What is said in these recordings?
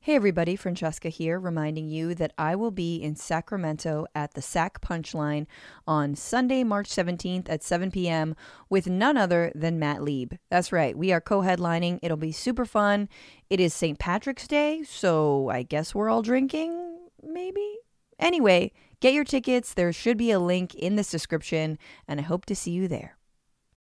Hey everybody, Francesca here, reminding you that I will be in Sacramento at the SAC Punchline on Sunday, March 17th at 7 p.m. with none other than Matt Lieb. That's right, we are co headlining. It'll be super fun. It is St. Patrick's Day, so I guess we're all drinking, maybe? Anyway, get your tickets. There should be a link in this description, and I hope to see you there.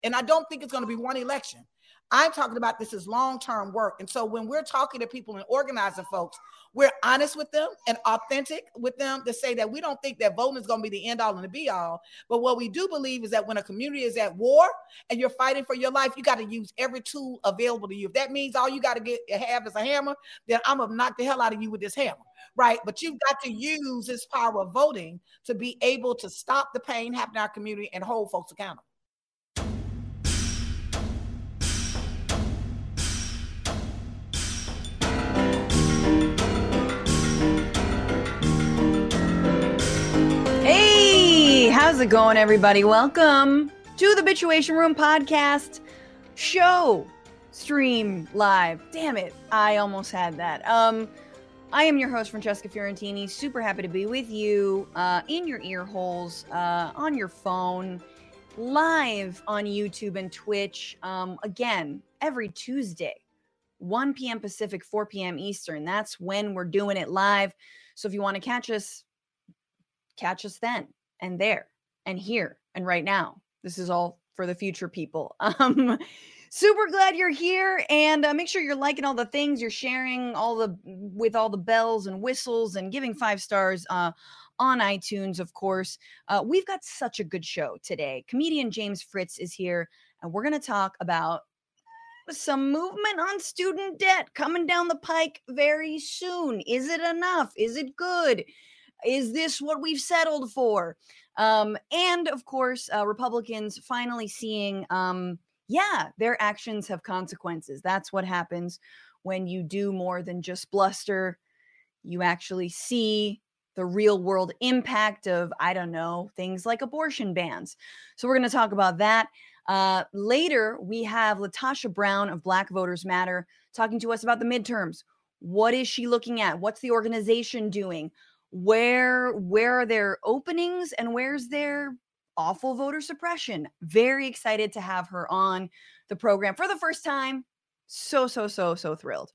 And I don't think it's going to be one election. I'm talking about this is long term work. And so when we're talking to people and organizing folks, we're honest with them and authentic with them to say that we don't think that voting is going to be the end all and the be all. But what we do believe is that when a community is at war and you're fighting for your life, you got to use every tool available to you. If that means all you got to get have is a hammer, then I'm gonna knock the hell out of you with this hammer. Right. But you've got to use this power of voting to be able to stop the pain happening in our community and hold folks accountable. How's it going, everybody? Welcome to the Bitchuation Room podcast show stream live. Damn it, I almost had that. Um, I am your host, Francesca Fiorentini. Super happy to be with you uh, in your ear holes, uh, on your phone, live on YouTube and Twitch. Um, again, every Tuesday, 1 p.m. Pacific, 4 p.m. Eastern. That's when we're doing it live. So if you want to catch us, catch us then and there and here and right now. This is all for the future people. Um, super glad you're here and uh, make sure you're liking all the things you're sharing all the with all the bells and whistles and giving five stars uh, on itunes of course. Uh, we've got such a good show today. Comedian james fritz is here and we're going to talk about some movement on student debt coming down the pike very soon. Is it enough? Is it good is this what we've settled for um, and of course, uh, Republicans finally seeing, um, yeah, their actions have consequences. That's what happens when you do more than just bluster. You actually see the real world impact of, I don't know, things like abortion bans. So we're going to talk about that. Uh, later, we have LaTosha Brown of Black Voters Matter talking to us about the midterms. What is she looking at? What's the organization doing? Where where are their openings and where's their awful voter suppression? Very excited to have her on the program for the first time. So so so so thrilled.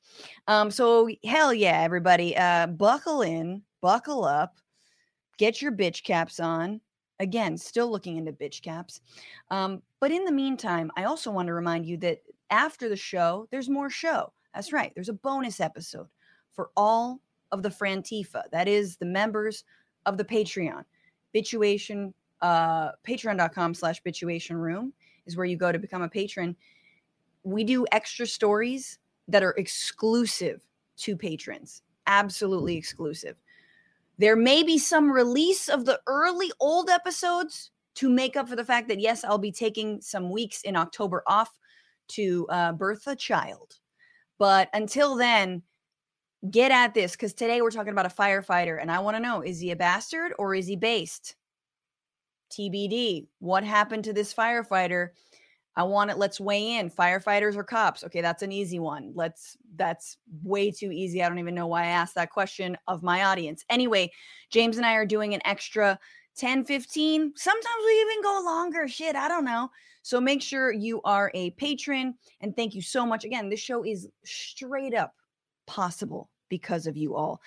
Um so hell yeah everybody uh buckle in buckle up get your bitch caps on. Again still looking into bitch caps. Um but in the meantime i also want to remind you that after the show there's more show. That's right there's a bonus episode for all of the Frantifa. That is the members of the Patreon. Bitchuation, uh, patreon.com slash bitchuation room is where you go to become a patron. We do extra stories that are exclusive to patrons, absolutely exclusive. There may be some release of the early old episodes to make up for the fact that, yes, I'll be taking some weeks in October off to uh, birth a child. But until then, get at this because today we're talking about a firefighter and I want to know is he a bastard or is he based? TBD. What happened to this firefighter? I want it. Let's weigh in. Firefighters or cops? Okay, that's an easy one. Let's, that's way too easy. I don't even know why I asked that question of my audience. Anyway, James and I are doing an extra 10, 15. Sometimes we even go longer. Shit, I don't know. So make sure you are a patron. And thank you so much. Again, this show is straight up possible because of you all.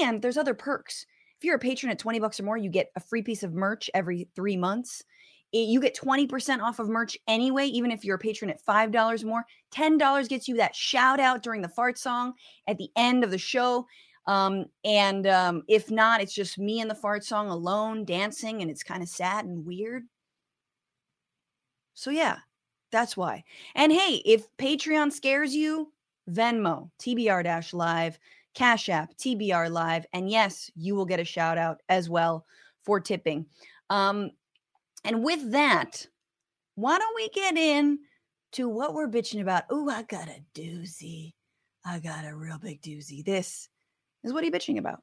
And there's other perks. If you're a patron at 20 bucks or more, you get a free piece of merch every three months. You get 20% off of merch anyway, even if you're a patron at $5 more. $10 gets you that shout out during the fart song at the end of the show. Um, and um, if not, it's just me and the fart song alone dancing, and it's kind of sad and weird. So, yeah, that's why. And hey, if Patreon scares you, Venmo, TBR Live, Cash App, TBR Live. And yes, you will get a shout out as well for tipping. Um, and with that, why don't we get in to what we're bitching about? Oh, I got a doozy. I got a real big doozy. This is what are you bitching about?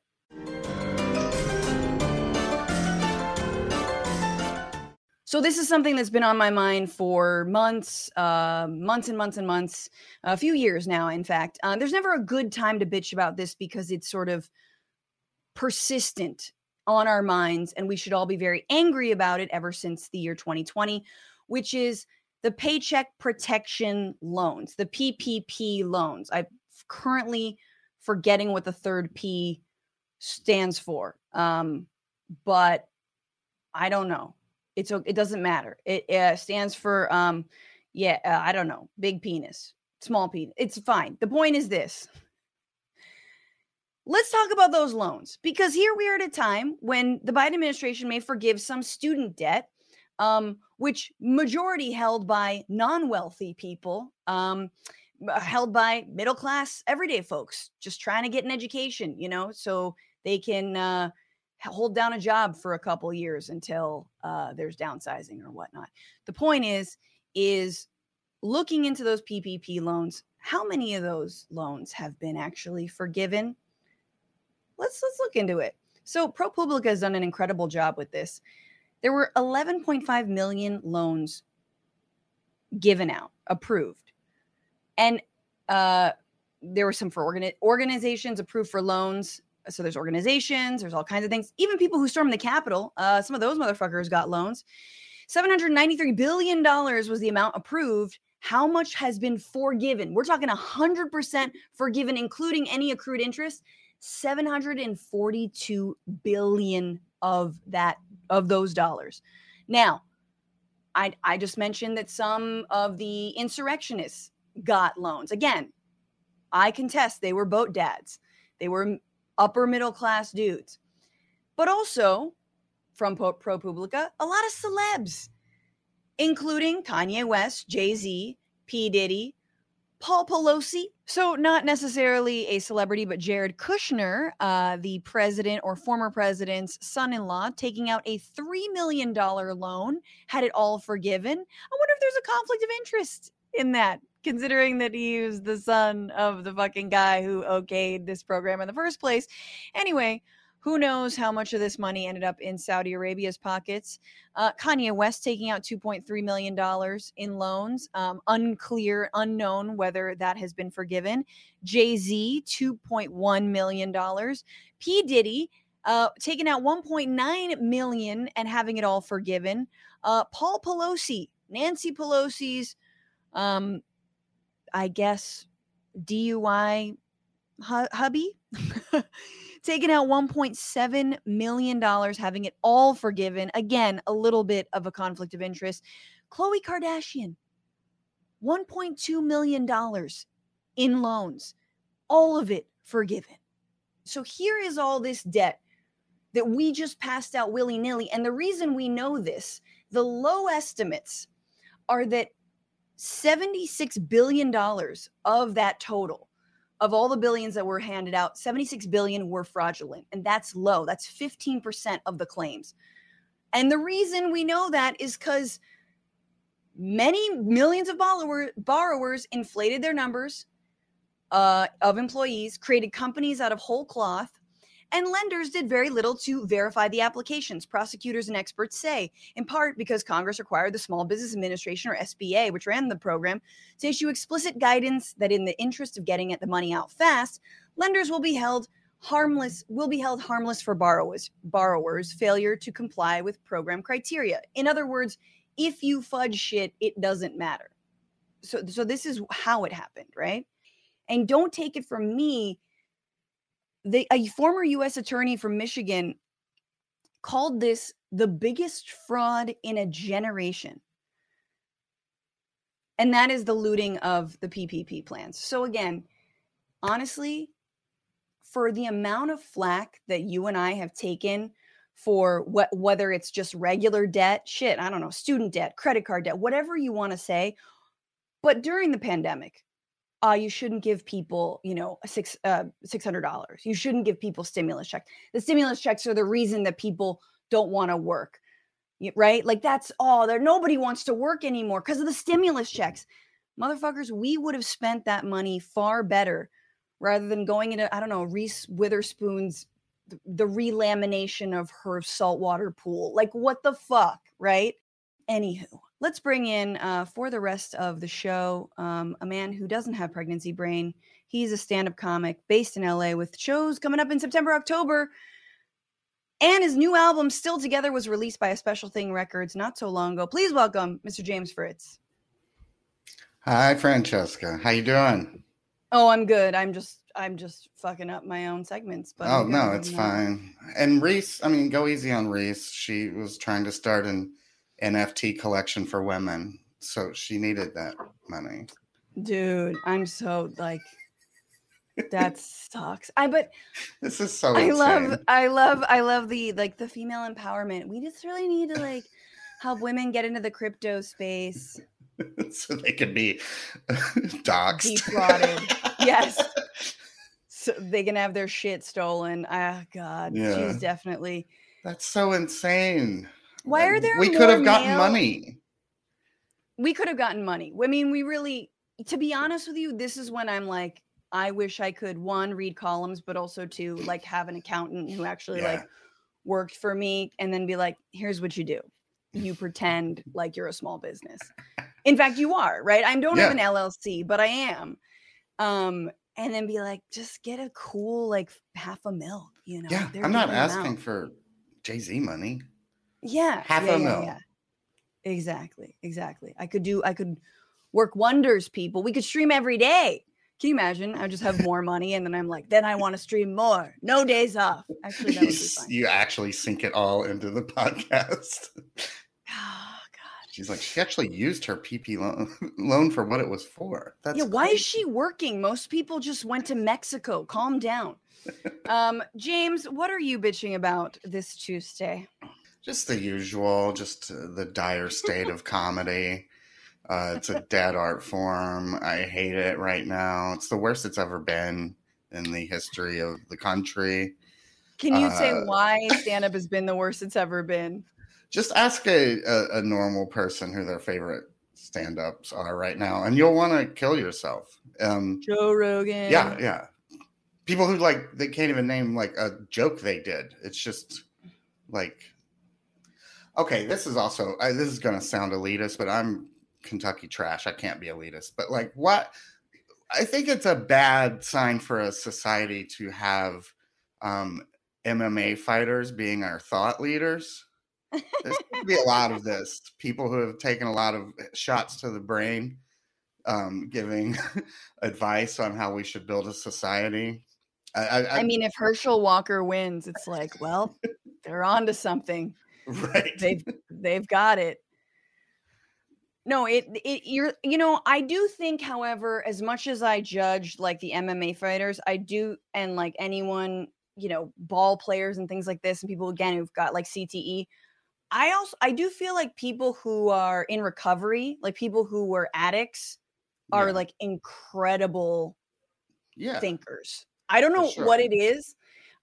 So this is something that's been on my mind for months, uh, months and months and months, a few years now. In fact, uh, there's never a good time to bitch about this because it's sort of persistent on our minds, and we should all be very angry about it ever since the year 2020, which is the Paycheck Protection Loans, the PPP loans. I'm currently forgetting what the third P stands for, um, but I don't know. It's it doesn't matter. It uh, stands for um, yeah, uh, I don't know, big penis, small penis. It's fine. The point is this. Let's talk about those loans because here we are at a time when the Biden administration may forgive some student debt, um, which majority held by non-wealthy people, um, held by middle class everyday folks just trying to get an education, you know, so they can uh, hold down a job for a couple years until uh, there's downsizing or whatnot. The point is, is looking into those PPP loans. How many of those loans have been actually forgiven? Let's let's look into it. So ProPublica has done an incredible job with this. There were 11.5 million loans given out, approved, and uh, there were some for organi- organizations approved for loans so there's organizations, there's all kinds of things. Even people who stormed the Capitol, uh, some of those motherfuckers got loans. $793 billion was the amount approved. How much has been forgiven? We're talking 100% forgiven, including any accrued interest. 742 billion of that of those dollars. Now, I I just mentioned that some of the insurrectionists got loans. Again, I contest they were boat dads. They were upper middle class dudes. But also from ProPublica, a lot of celebs, including Kanye West, Jay Z, P. Diddy, Paul Pelosi. So, not necessarily a celebrity, but Jared Kushner, uh, the president or former president's son in law, taking out a $3 million loan, had it all forgiven. I wonder if there's a conflict of interest in that considering that he was the son of the fucking guy who okayed this program in the first place. Anyway, who knows how much of this money ended up in Saudi Arabia's pockets? Uh, Kanye West taking out $2.3 million in loans. Um, unclear, unknown whether that has been forgiven. Jay Z, $2.1 million. P. Diddy, uh, taking out 1.9 million and having it all forgiven. Uh, Paul Pelosi, Nancy Pelosi's um, I guess, DUI hu- hubby, taking out $1.7 million, having it all forgiven. Again, a little bit of a conflict of interest. Khloe Kardashian, $1.2 million in loans, all of it forgiven. So here is all this debt that we just passed out willy nilly. And the reason we know this, the low estimates are that $76 billion of that total of all the billions that were handed out 76 billion were fraudulent and that's low. That's 15% of the claims. And the reason we know that is because many millions of borrower, borrowers inflated their numbers uh, of employees created companies out of whole cloth and lenders did very little to verify the applications, prosecutors and experts say, in part because Congress required the Small Business Administration, or SBA, which ran the program, to issue explicit guidance that in the interest of getting the money out fast, lenders will be held harmless will be held harmless for borrowers borrowers failure to comply with program criteria. In other words if you fudge shit it doesn't matter. So so this is how it happened right? And don't take it from me the a former U.S. attorney from Michigan called this the biggest fraud in a generation. And that is the looting of the PPP plans. So, again, honestly, for the amount of flack that you and I have taken for what whether it's just regular debt, shit, I don't know, student debt, credit card debt, whatever you want to say. But during the pandemic, uh, you shouldn't give people, you know, six uh, six hundred dollars. You shouldn't give people stimulus checks. The stimulus checks are the reason that people don't want to work, right? Like that's all. There, nobody wants to work anymore because of the stimulus checks. Motherfuckers, we would have spent that money far better rather than going into I don't know Reese Witherspoon's the relamination of her saltwater pool. Like what the fuck, right? Anywho, let's bring in uh, for the rest of the show um, a man who doesn't have pregnancy brain. He's a stand up comic based in LA with shows coming up in September, October. And his new album, Still Together, was released by a Special Thing Records not so long ago. Please welcome Mr. James Fritz. Hi, Francesca. How you doing? Oh, I'm good. I'm just I'm just fucking up my own segments. But oh no, it's fine. And Reese, I mean, go easy on Reese. She was trying to start an NFT collection for women, so she needed that money. Dude, I'm so like that sucks. I but this is so. I insane. love, I love, I love the like the female empowerment. We just really need to like help women get into the crypto space so they can be doxxed. defrauded. yes, so they can have their shit stolen. Ah, God, Yeah. she's definitely. That's so insane. Why are there? We could have gotten male- money. We could have gotten money. I mean, we really. To be honest with you, this is when I'm like, I wish I could one read columns, but also to like have an accountant who actually Yeah. like worked for me, and then be like, here's what you do. You pretend like you're a small business. In fact, you are, right? I don't have an LLC, but I am. Um, and then be like, just get a cool like half a mil, you know. Yeah, They're I'm not asking for Jay Z money. Yeah. Half yeah, a yeah, mil. yeah. Exactly. Exactly. I could do I could work wonders, people. We could stream every day. Can you imagine? I just have more money and then I'm like, then I want to stream more. No days off. Actually, that You, would be fine. you actually sink it all into the podcast. Oh god. She's like, she actually used her PP loan, loan for what it was for. That's yeah, why is she working? Most people just went to Mexico. Calm down. Um, James, what are you bitching about this Tuesday? Just the usual, just uh, the dire state of comedy. Uh, it's a dead art form. I hate it right now. It's the worst it's ever been in the history of the country. Can you say Uh, why stand up has been the worst it's ever been? Just ask a, a, a normal person who their favorite stand ups are right now, and you'll want to kill yourself. Um, Joe Rogan. yeah, yeah. People who like, they can't even name like a joke they did. It's just like, okay, this is also, I, this is going to sound elitist, but I'm Kentucky trash. I can't be elitist, but like, what? I think it's a bad sign for a society to have um, MMA fighters being our thought leaders. There's going to be a lot of this. People who have taken a lot of shots to the brain, um, giving advice on how we should build a society. I, I, I mean, if Herschel Walker wins, it's like, well, they're on to something. right? They've they've got it. No, it it you're you know, I do think, however, as much as I judge like the MMA fighters, I do and like anyone, you know, ball players and things like this, and people again who've got like CTE. I also I do feel like people who are in recovery, like people who were addicts, are Yeah. like incredible yeah. thinkers. I don't know sure. what it is.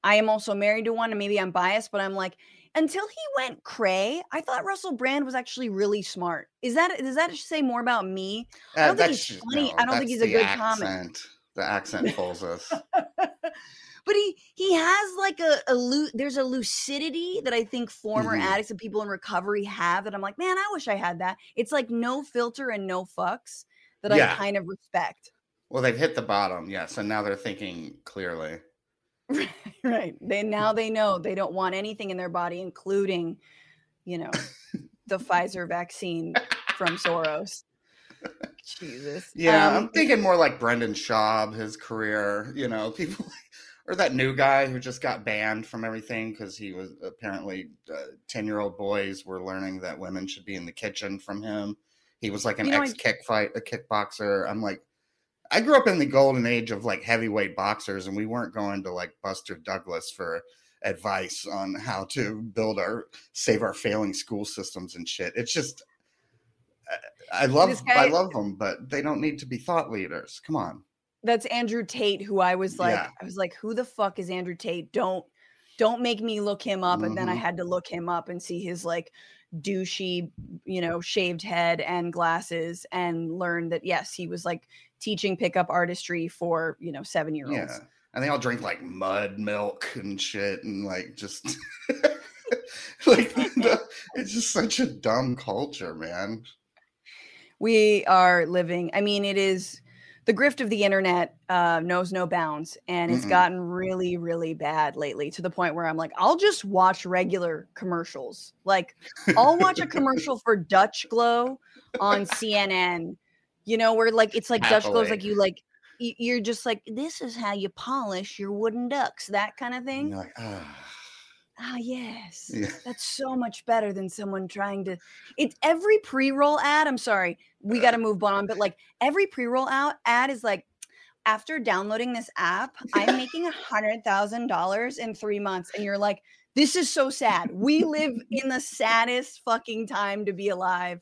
I am also married to one, and maybe I'm biased, but I'm like, until he went cray, I thought Russell Brand was actually really smart. Is that does that say more about me? I Uh, don't think he's funny. I don't think he's a good comic. accent. The accent fools us. but he he has like a, a lu- there's a lucidity that I think former Mhm. addicts and people in recovery have that I'm like, man, I wish I had that. It's like no filter and no fucks that I kind of respect. Well, they've hit the bottom, yes, and now they're thinking clearly. Right. They now they know they don't want anything in their body, including, you know, the Pfizer vaccine from Soros. Jesus. Yeah, Um, I'm thinking more like Brendan Schaub, his career. You know, people, or that new guy who just got banned from everything because he was apparently ten year old boys were learning that women should be in the kitchen from him. He was like an You know, ex kick fight, a kickboxer. I'm like, I grew up in the golden age of like heavyweight boxers, and we weren't going to like Buster Douglas for advice on how to build our save our failing school systems and shit. It's just. I- love This I love them, but they don't need to be thought leaders. Come on. that's Andrew Tate, who I was like, Yeah. I was like, who the fuck is Andrew Tate? Don't don't make me look him up. And then I Mhm. had to look him up and see his like douchey, you know, shaved head and glasses and learn that yes, he was like teaching pickup artistry for, you know, seven year olds. Yeah. And they all drink like mud milk and shit and like just like the, it's just such a dumb culture, man. We are living. I mean, it is the grift of the internet uh, knows no bounds, and it's Mm-mm. gotten really, really bad lately to the point where I'm like, I'll just watch regular commercials. Like, I'll watch a commercial for Dutch Glow on CNN. You know, where like it's like Dutch Happily. like you like you're just like this is how you polish your wooden ducks, that kind of thing. like, ah. Ah, yes. Yeah. That's so much better than someone trying to. It's every pre roll ad. I'm sorry, we got to move on, but like every pre roll out ad is like, after downloading this app, I'm making a hundred thousand dollars in three months, and you're like, this is so sad. We live in the saddest fucking time to be alive,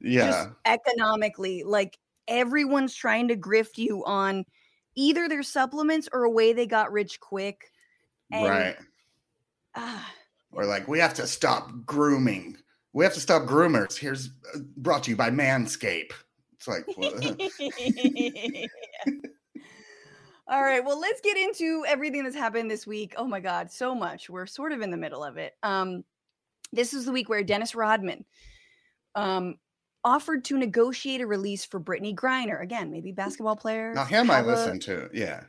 Yeah. just economically. Like everyone's trying to grift you on either their supplements or a way they got rich quick. and- right. Ah. Or like, we have to stop grooming. We have to stop groomers. Here's uh, brought to you by Manscape. It's like, what? All right, well, let's get into everything that's happened this week. Oh my God, so much. We're sort of in the middle of it. Um, this is the week where Dennis Rodman um, offered to negotiate a release for Brittney Griner. Again, maybe basketball player. now him I have a- listen to. Yeah.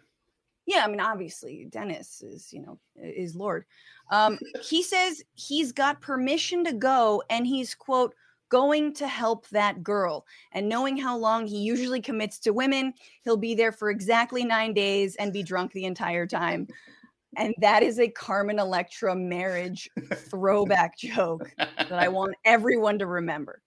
yeah, I mean, obviously, Dennis is, you know, is Lord. Um, he says he's got permission to go and he's, quote, going to help that girl. And knowing how long he usually commits to women, he'll be there for exactly nine days and be drunk the entire time. And that is a Carmen Electra marriage throwback joke that I want everyone to remember.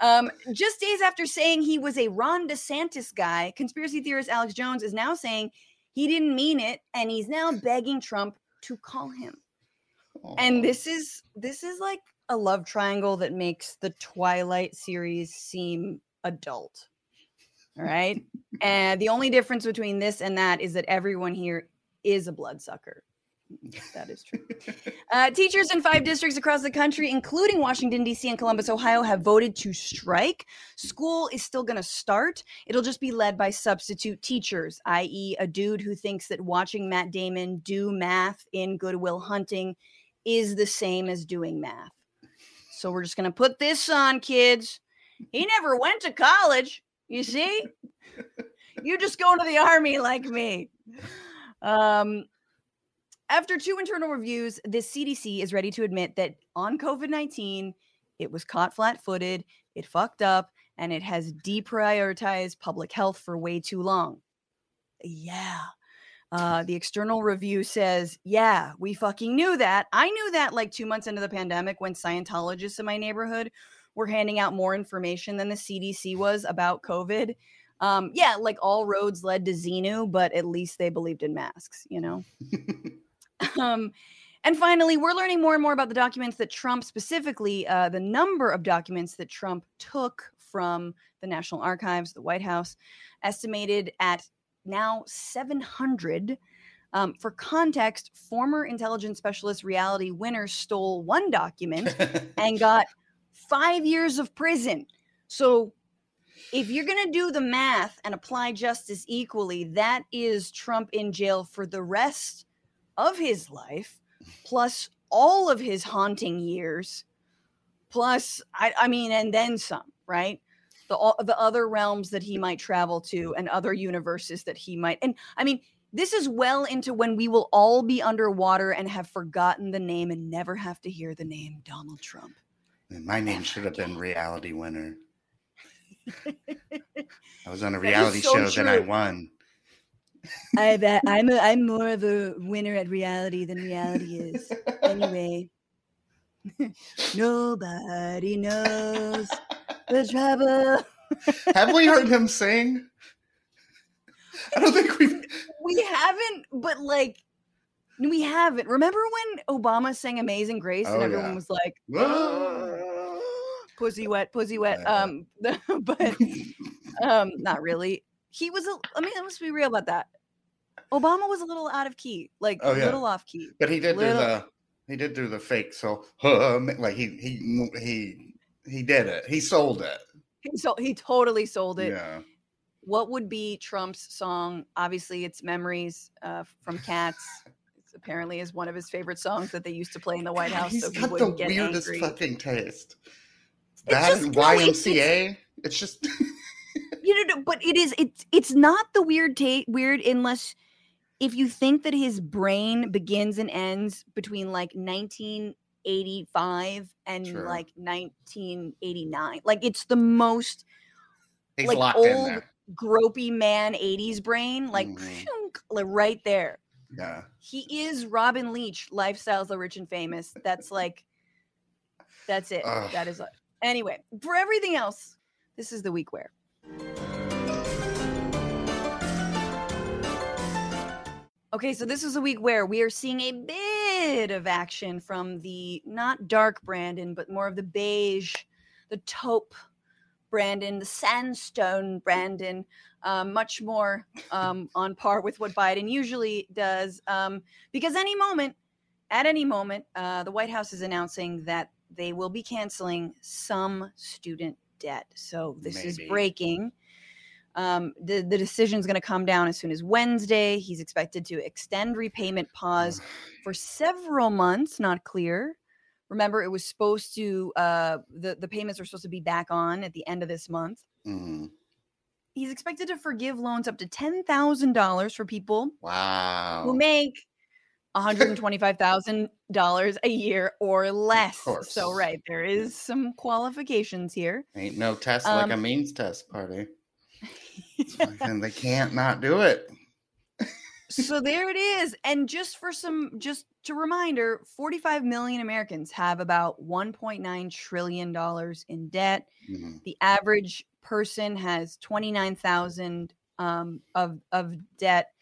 Um, just days after saying he was a Ron DeSantis guy, conspiracy theorist Alex Jones is now saying he didn't mean it, and he's now begging Trump to call him. Aw. And this is this is like a love triangle that makes the Twilight series seem adult. All right. and the only difference between this and that is that everyone here is a bloodsucker. That is true. Uh, teachers in five districts across the country, including Washington, D.C. and Columbus, Ohio, have voted to strike. School is still going to start. It'll just be led by substitute teachers, i.e., a dude who thinks that watching Matt Damon do math in Good Will Hunting is the same as doing math. So we're just going to put this on, kids. He never went to college, you see? you just go to the army like me. Um, after two internal reviews, the CDC is ready to admit that on COVID 19, it was caught flat footed, it fucked up, and it has deprioritized public health for way too long. Yeah. Uh, the external review says, Yeah, we fucking knew that. I knew that like two months into the pandemic when Scientologists in my neighborhood were handing out more information than the CDC was about COVID. Um, yeah, like all roads led to Xenu, but at least they believed in masks, you know? um, and finally, we're learning more and more about the documents that Trump, specifically uh, the number of documents that Trump took from the National Archives, the White House, estimated at now 700. Um, for context, former intelligence specialist reality winner stole one document and got five years of prison. So if you're going to do the math and apply justice equally, that is Trump in jail for the rest of his life, plus all of his haunting years, plus, I, I mean, and then some, right? The, all, the other realms that he might travel to and other universes that he might. And I mean, this is well into when we will all be underwater and have forgotten the name and never have to hear the name Donald Trump. My name should have been reality winner. I was on a reality so show then I won. I bet I'm a, I'm more of a winner at reality than reality is. Anyway, nobody knows the trouble. Have we heard him sing? I don't think we've. We haven't, but like we haven't. Remember when Obama sang "Amazing Grace" and Oh, everyone yeah. was like, Whoa. "Pussy wet, pussy wet." Um, but um, not really. He was. A, I mean, let's be real about that. Obama was a little out of key, like Oh, a yeah. little off key. But he did Little- do the. He did do the fake. So um, like he he he he did it. He sold it. He so he totally sold it. Yeah. what would be Trump's song? Obviously, it's "Memories" uh, from Cats. Apparently is one of his favorite songs that they used to play in the White House. He's so he got the weirdest angry. fucking taste. That just- and no, it's- YMCA. It's just you know, but it is it's it's not the weird ta- weird unless if you think that his brain begins and ends between like 1985 and True. like 1989. Like it's the most he's Like old- gropey man 80s brain like, Mhm. like right there. Yeah. He is Robin Leach, lifestyles the rich and famous. That's like that's it. Ugh. That is anyway. For everything else, this is the week where. Okay, so this is a week where we are seeing a bit of action from the not dark Brandon, but more of the beige, the taupe Brandon, the sandstone Brandon, um, much more um, on par with what Biden usually does. Um, because any moment, at any moment, uh, the White House is announcing that they will be canceling some student debt. So this is breaking. Um, the the decision is going to come down as soon as Wednesday. He's expected to extend repayment pause for several months. Not clear. Remember, it was supposed to uh, the the payments are supposed to be back on at the end of this month. Mhm. He's expected to forgive loans up to ten thousand dollars for people Wow. who make one hundred and twenty-five thousand dollars a year or less. So, right, there is some qualifications here. Ain't no test Um, like a means test party. It's fucking- they can't not do it. so there it is. And just for some, just to reminder, forty-five million Americans have about one point nine trillion dollars in debt. Mhm. The average person has twenty-nine thousand um, of of debt,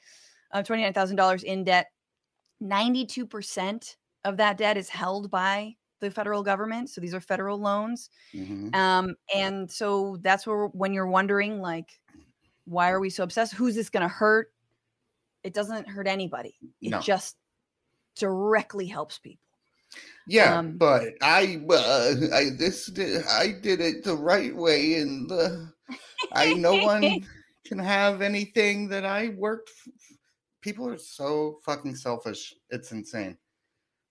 uh, twenty-nine thousand dollars in debt. Ninety-two percent of that debt is held by the federal government. So these are federal loans. Mhm. Um, and so that's where when you're wondering, like, why are we so obsessed? Who's this going to hurt? It doesn't hurt anybody. It No. just directly helps people. Yeah, um, but I, uh, I this did, I did it the right way, and uh, I no one can have anything that I worked. People are so fucking selfish. It's insane.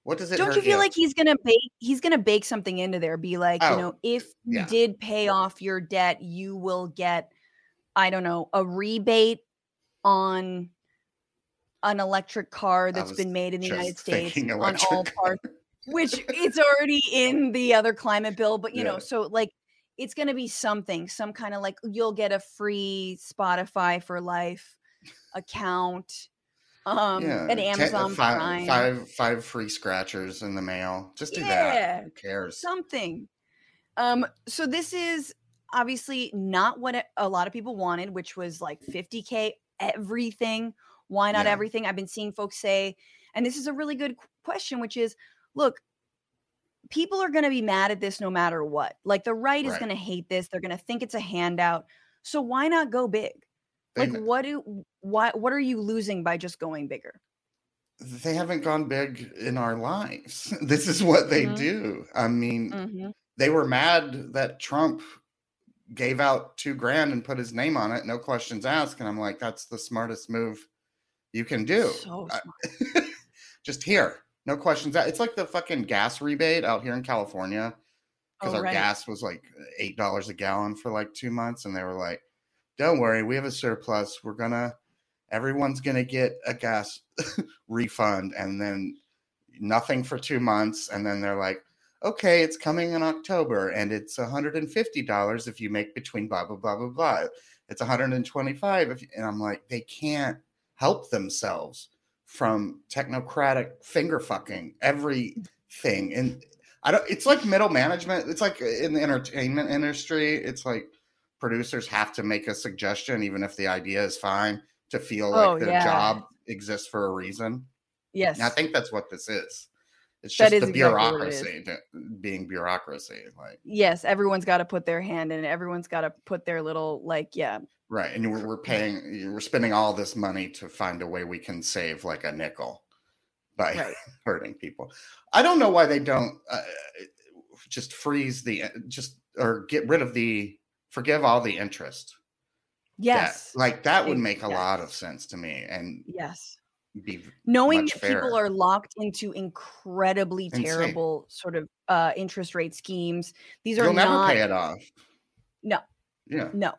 What does it? Don't you feel like he's gonna bake? He's gonna bake something into there. Be like, Oh, you know, if you yeah. did pay off your debt, you will get, I don't know, a rebate on an electric car that's been made in the United States on all parts. which it's already in the other climate bill but you know so like it's going to be something some kind of like you'll get a free spotify for life account um an amazon five, prime five, five free scratchers in the mail. Just do Yeah. that. Who cares? something um so this is obviously not what a- lot of people wanted which was like 50k everything why not Yeah. everything i've been seeing folks say and this is a really good question which is look people are going to be mad at this no matter what like the right, is going to hate this they're going to think it's a handout so why not go big like what do what what are you losing by just going bigger they haven't gone big in our lives. This is what they Mhm. do. I mean, Mhm. they were mad that Trump gave out two grand and put his name on it, no questions asked. And I'm like, that's the smartest move you can do. so smart. Just here, no questions asked. It's like the fucking gas rebate out here in California because Oh, our right. gas was like eight dollars a gallon for like two months, and they were like, "Don't worry, we have a surplus. We're gonna, everyone's gonna get a gas refund," and then nothing for two months, and then they're like, "Okay, it's coming in October, and it's hundred and fifty dollars if you make between blah blah blah blah blah. It's one hundred and twenty-five if," you, and I'm like, they can't help themselves from technocratic finger fucking everything and I don't. It's like middle management. It's like in the entertainment industry. It's like producers have to make a suggestion, even if the idea is fine, to feel like Oh, their yeah. job exists for a reason. yes And I think that's what this is. It's That just the exactly what it is. bureaucracy to- being bureaucracy. Like yes everyone's got to put their hand in it everyone's got to put their little like yeah right, and we're, we're paying. We're spending all this money to find a way we can save like a nickel by right hurting people. I don't know why they don't uh, just freeze the just or get rid of the forgive all the interest. That- yes like that would make a lot of sense to me. And yes be knowing that people are locked into incredibly Insane. terrible sort of uh, interest rate schemes. These are You'll never not pay it off. No. Yeah. No.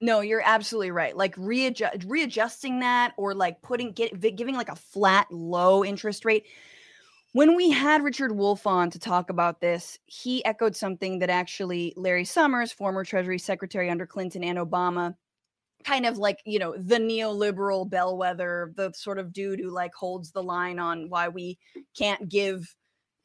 No, you're absolutely right. Like readjust, readjusting that or like putting get giving like a flat low interest rate. When we had Richard Wolff on to talk about this, he echoed something that actually Larry Summers, former Treasury Secretary under Clinton and Obama, kind of like, you know, the neoliberal bellwether, the sort of dude who like holds the line on why we can't give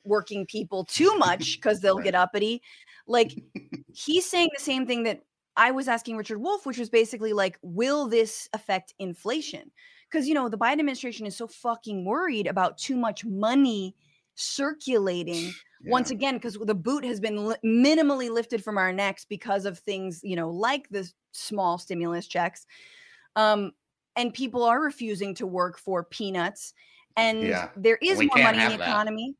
working people too much because they'll Right. get uppity. Like he's saying the same thing that I was asking Richard Wolff, which was basically like, will this affect inflation? Because, you know, the Biden administration is so fucking worried about too much money circulating once again, because the boot has been li- minimally lifted from our necks because of things, you know, like the small stimulus checks. Um, and people are refusing to work for peanuts. And Yeah. there is we more money in the that. economy.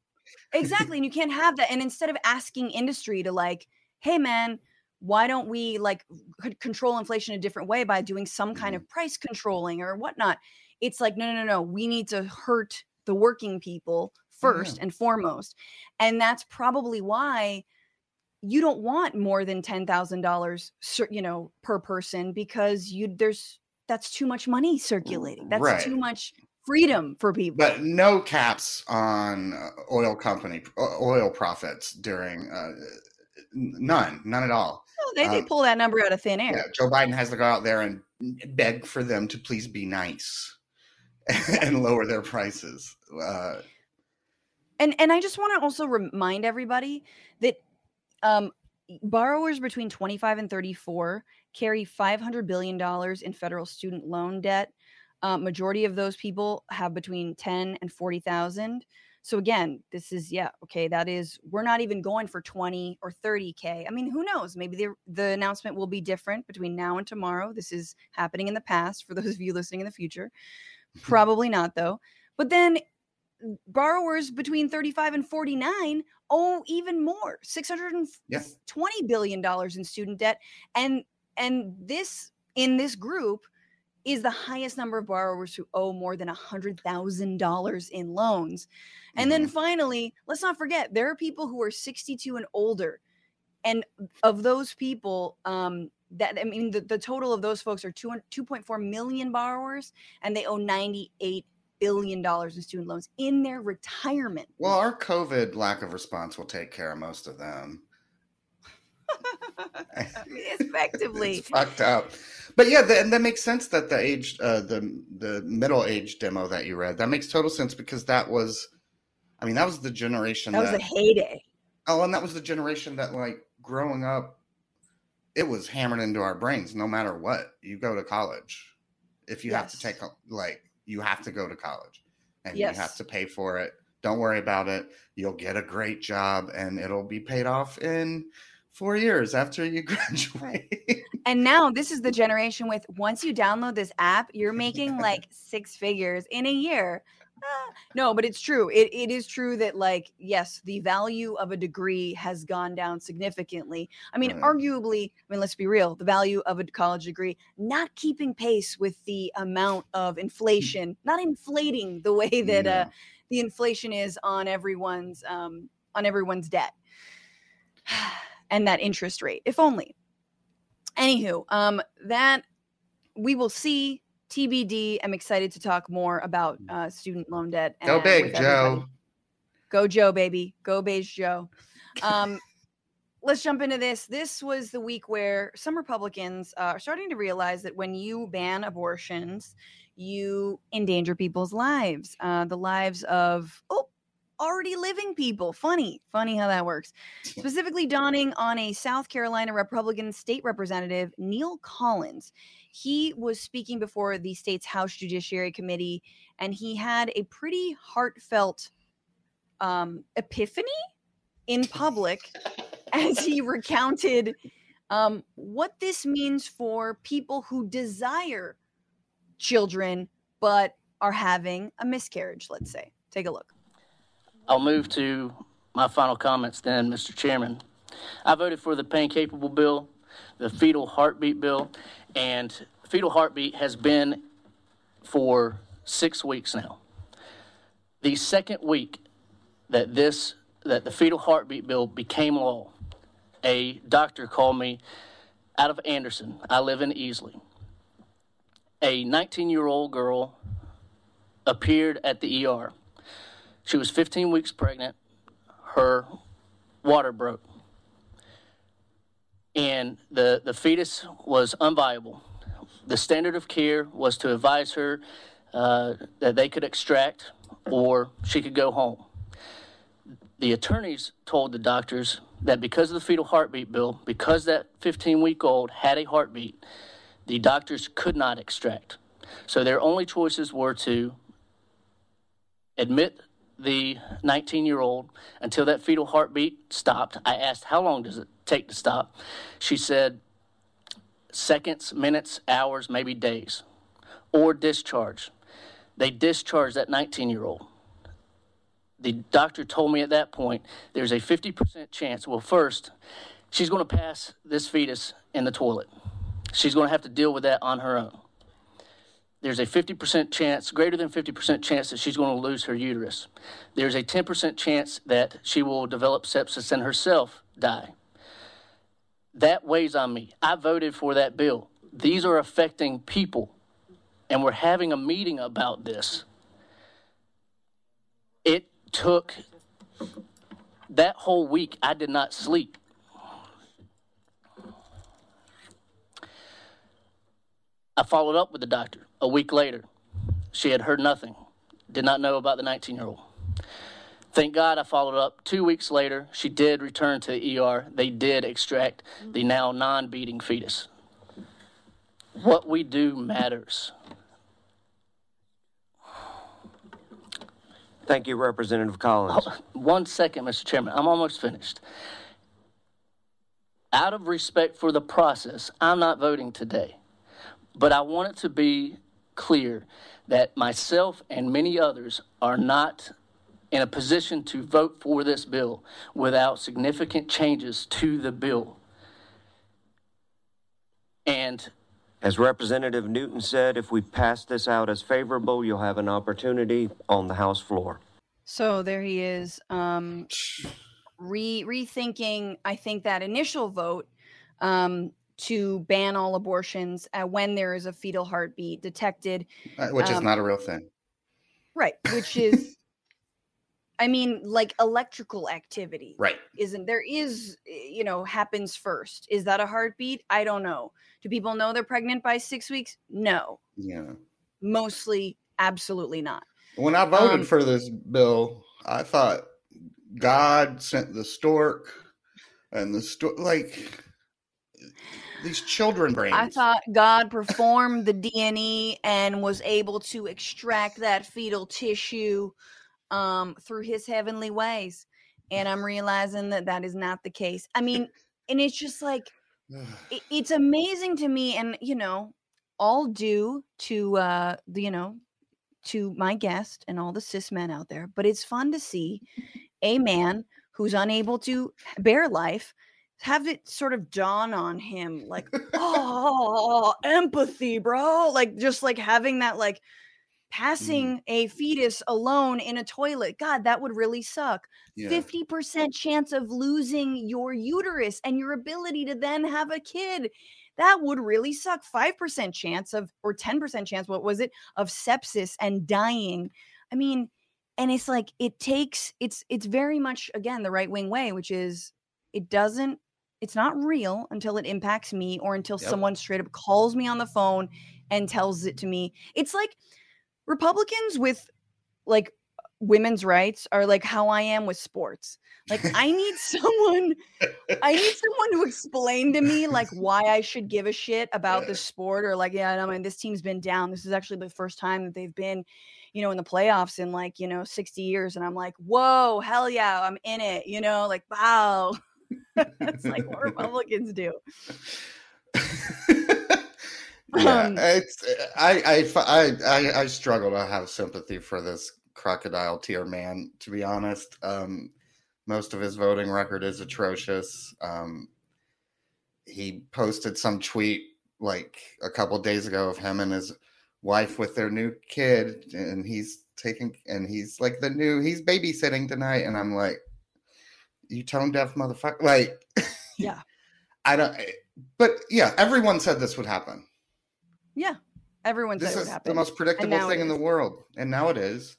Exactly. and you can't have that. And instead of asking industry to like, hey man, why don't we like c- control inflation a different way by doing some kind Mm-hmm. of price controlling or whatnot? It's like, no, no, no, no. We need to hurt the working people first and foremost. And that's probably why you don't want more than ten thousand dollars, you know, per person because you there's that's too much money circulating. That's Right. too much freedom for people. But no caps on uh, oil company oil profits during uh, none, none at all. They, they um, pull that number out of thin air. Yeah, Joe Biden has to go out there and beg for them to please be nice and lower their prices. Uh, and and I just want to also remind everybody that um, borrowers between 25 and 34 carry 500 billion dollars in federal student loan debt. Uh, majority of those people have between 10 and 40,000. So again, this is yeah, okay, that is we're not even going for 20 or 30k. I mean, who knows? Maybe the the announcement will be different between now and tomorrow. This is happening in the past for those of you listening in the future. Probably not though. But then mm, borrowers between 35 and 49 owe even more 620 Yeah. billion dollars in student debt and and this in this group is the highest number of borrowers who owe more than $100,000 in loans. And then finally, let's not forget there are people who are 62 and older. And of those people, um, that I mean, the, the total of those folks are 2, 2.4 million borrowers, and they owe 98 billion dollars in student loans in their retirement. well, our COVID lack of response will take care of most of them. Effectively. it's fucked up. But yeah, the, and that makes sense that the age, uh, the the middle age demo that you read, that makes total sense because that was, I mean, that was the generation That that, was a heyday. oh, and that was the generation that like growing up, it was hammered into our brains. No matter what, you go to college. If you have to take like, you have to go to college, and Yes. you have to pay for it. Don't worry about it. You'll get a great job, and it'll be paid off in four years after you graduate. And now this is the generation with once you download this app, you're making like six figures in a year. Ah, no, but it's true. It, it is true that, like, yes, the value of a degree has gone down significantly. I mean, Right. arguably, I mean, let's be real, the value of a college degree not keeping pace with the amount of inflation, not inflating the way that uh, the inflation is on everyone's um, on everyone's debt and that interest rate, if only. Anywho, um, that we will see TBD. I'm excited to talk more about uh, student loan debt. Go big, everybody. Joe. Go Joe, baby. Go beige Joe. Um, let's jump into this. This was the week where some Republicans uh, are starting to realize that when you ban abortions, you endanger people's lives, uh, the lives of oh already living people. Funny, funny how that works. Specifically, dawning on a South Carolina Republican state representative, Neil Collins. He was speaking before the state's House Judiciary Committee, and he had a pretty heartfelt um, epiphany in public as he recounted um, what this means for people who desire children but are having a miscarriage, let's say. Take a look. I'll move to my final comments then, Mr. Chairman. I voted for the pain capable bill, the fetal heartbeat bill, and fetal heartbeat has been for six weeks now. the second week that this that the fetal heartbeat bill became law, a doctor called me out of Anderson. I live in Easley. A 19 year old girl appeared at the ER. She was 15 weeks pregnant. Her water broke. And the, the fetus was unviable. The standard of care was to advise her uh, that they could extract or she could go home. The attorneys told the doctors that because of the fetal heartbeat bill, because that 15 week old had a heartbeat, the doctors could not extract. So their only choices were to admit the 19 year old until that fetal heartbeat stopped. I asked, How long does it take to stop? She said, Seconds, minutes, hours, maybe days. Or discharge. They discharged that 19 year old. The doctor told me at that point there's a 50% chance. Well, first, she's going to pass this fetus in the toilet. She's going to have to deal with that on her own there's a 50% chance, greater than 50% chance that she's going to lose her uterus. There's a 10% chance that she will develop sepsis and herself die. That weighs on me. I voted for that bill. These are affecting people, and we're having a meeting about this. It took that whole week, I did not sleep. I followed up with the doctor a week later. She had heard nothing, did not know about the 19 year old. Thank God I followed up. Two weeks later, she did return to the ER. They did extract the now non beating fetus. What we do matters. Thank you, Representative Collins. Oh, one second, Mr. Chairman. I'm almost finished. Out of respect for the process, I'm not voting today. But I want it to be clear that myself and many others are not in a position to vote for this bill without significant changes to the bill. And as Representative Newton said, if we pass this out as favorable, you'll have an opportunity on the House floor. So there he is, um, re rethinking. I think that initial vote um, to ban all abortions uh, when there is a fetal heartbeat detected, uh, which um, is not a real thing. Right, which is I mean like electrical activity. Right. Isn't there is you know happens first. Is that a heartbeat? I don't know. Do people know they're pregnant by 6 weeks? No. Yeah. Mostly absolutely not. When I voted um, for this bill, I thought God sent the stork and the stork like these children brains. I thought God performed the DNA and was able to extract that fetal tissue um, through his heavenly ways. And I'm realizing that that is not the case. I mean, and it's just like, it, it's amazing to me. And, you know, all due to, uh, you know, to my guest and all the cis men out there. But it's fun to see a man who's unable to bear life have it sort of dawn on him like oh empathy bro like just like having that like mm. passing mm. a fetus alone in a toilet god that would really suck yeah. 50% chance of losing your uterus and your ability to then have a kid that would really suck 5% chance of or 10% chance what was it of sepsis and dying i mean and it's like it takes it's it's very much again the right wing way which is it doesn't it's not real until it impacts me or until yep. someone straight up calls me on the phone and tells it to me. It's like Republicans with like women's rights are like how I am with sports. Like I need someone I need someone to explain to me like why I should give a shit about the sport or like yeah, I mean this team's been down. This is actually the first time that they've been, you know, in the playoffs in like, you know, 60 years and I'm like, "Whoa, hell yeah, I'm in it." You know, like wow. That's like what Republicans do. yeah, um, it's I, I I I struggle to have sympathy for this crocodile tear man. To be honest, um, most of his voting record is atrocious. Um, he posted some tweet like a couple days ago of him and his wife with their new kid, and he's taking and he's like the new he's babysitting tonight and i'm like you tone deaf motherfucker like Yeah. i don't eh, but yeah everyone said this would happen Yeah. Everyone this said it is would happen. the most predictable thing in the world and now it is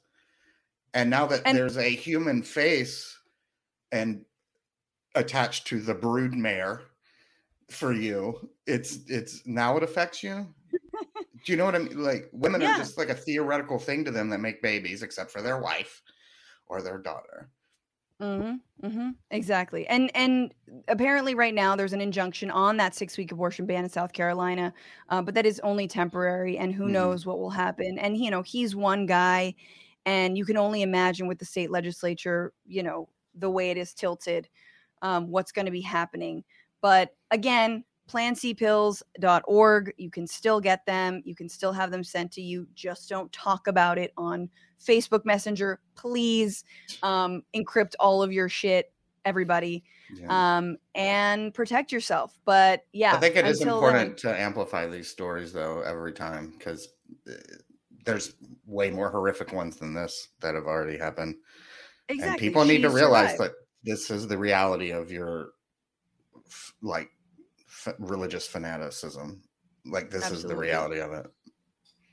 and now that And- there's a human face and attached to the brood mare for you it's it's now it affects you do you know what i mean like women Yeah. are just like a theoretical thing to them that make babies except for their wife or their daughter Mm-hmm, mm-hmm, exactly. And and apparently, right now, there's an injunction on that six week abortion ban in South Carolina, uh, but that is only temporary, and who Mhm. knows what will happen. And you know, he's one guy, and you can only imagine with the state legislature, you know, the way it is tilted, um, what's going to be happening. But again, plancpills.org, you can still get them. You can still have them sent to you. Just don't talk about it on Facebook Messenger. Please um, encrypt all of your shit, everybody, yeah. um, and protect yourself. But yeah, i think it is important to amplify these stories though every time because there's way more horrific ones than this that have already happened exactly, and people need to realize survived. that this is the reality of your like f- religious fanaticism like this is the reality of it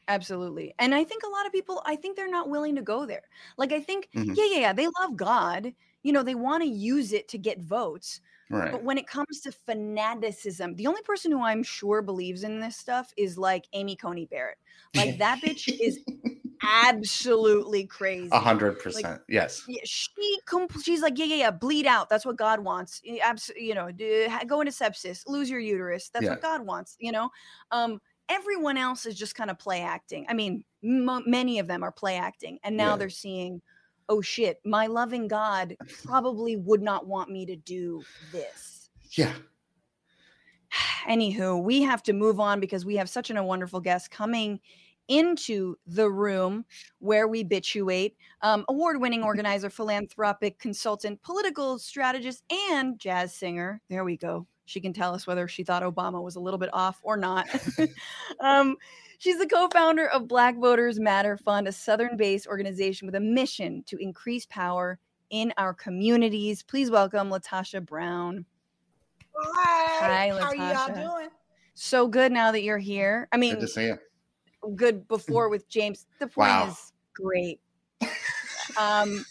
Absolutely. And I think a lot of people, I think they're not willing to go there. Like, I think, Mhm. yeah, yeah, yeah, they love God. You know, they want to use it to get votes. right But when it comes to fanaticism, the only person who I'm sure believes in this stuff is like Amy Coney Barrett. Like, that bitch is absolutely crazy. a hundred percent yes she compl- she's like, yeah, yeah, yeah, bleed out. That's what God wants. Absolutely, you know, go into sepsis, lose your uterus. That's what God wants. You know, um, everyone else is just kind of play acting. I mean, m- many of them are play acting, and now Yeah. they're seeing, oh shit, my loving God probably would not want me to do this. yeah Anywho, we have to move on because we have such an, a wonderful guest coming into the room where we bituate. Um, Award winning organizer, philanthropic consultant, political strategist, and jazz singer. There we go. She can tell us whether she thought Obama was a little bit off or not. um, she's the co founder of Black Voters Matter Fund, a Southern based organization with a mission to increase power in our communities. Please welcome LaTosha Brown. Hi. Hi, How are y'all LaTosha. doing? So good now that you're here. I mean, good to see you good before with James. The point Wow. is great. Um,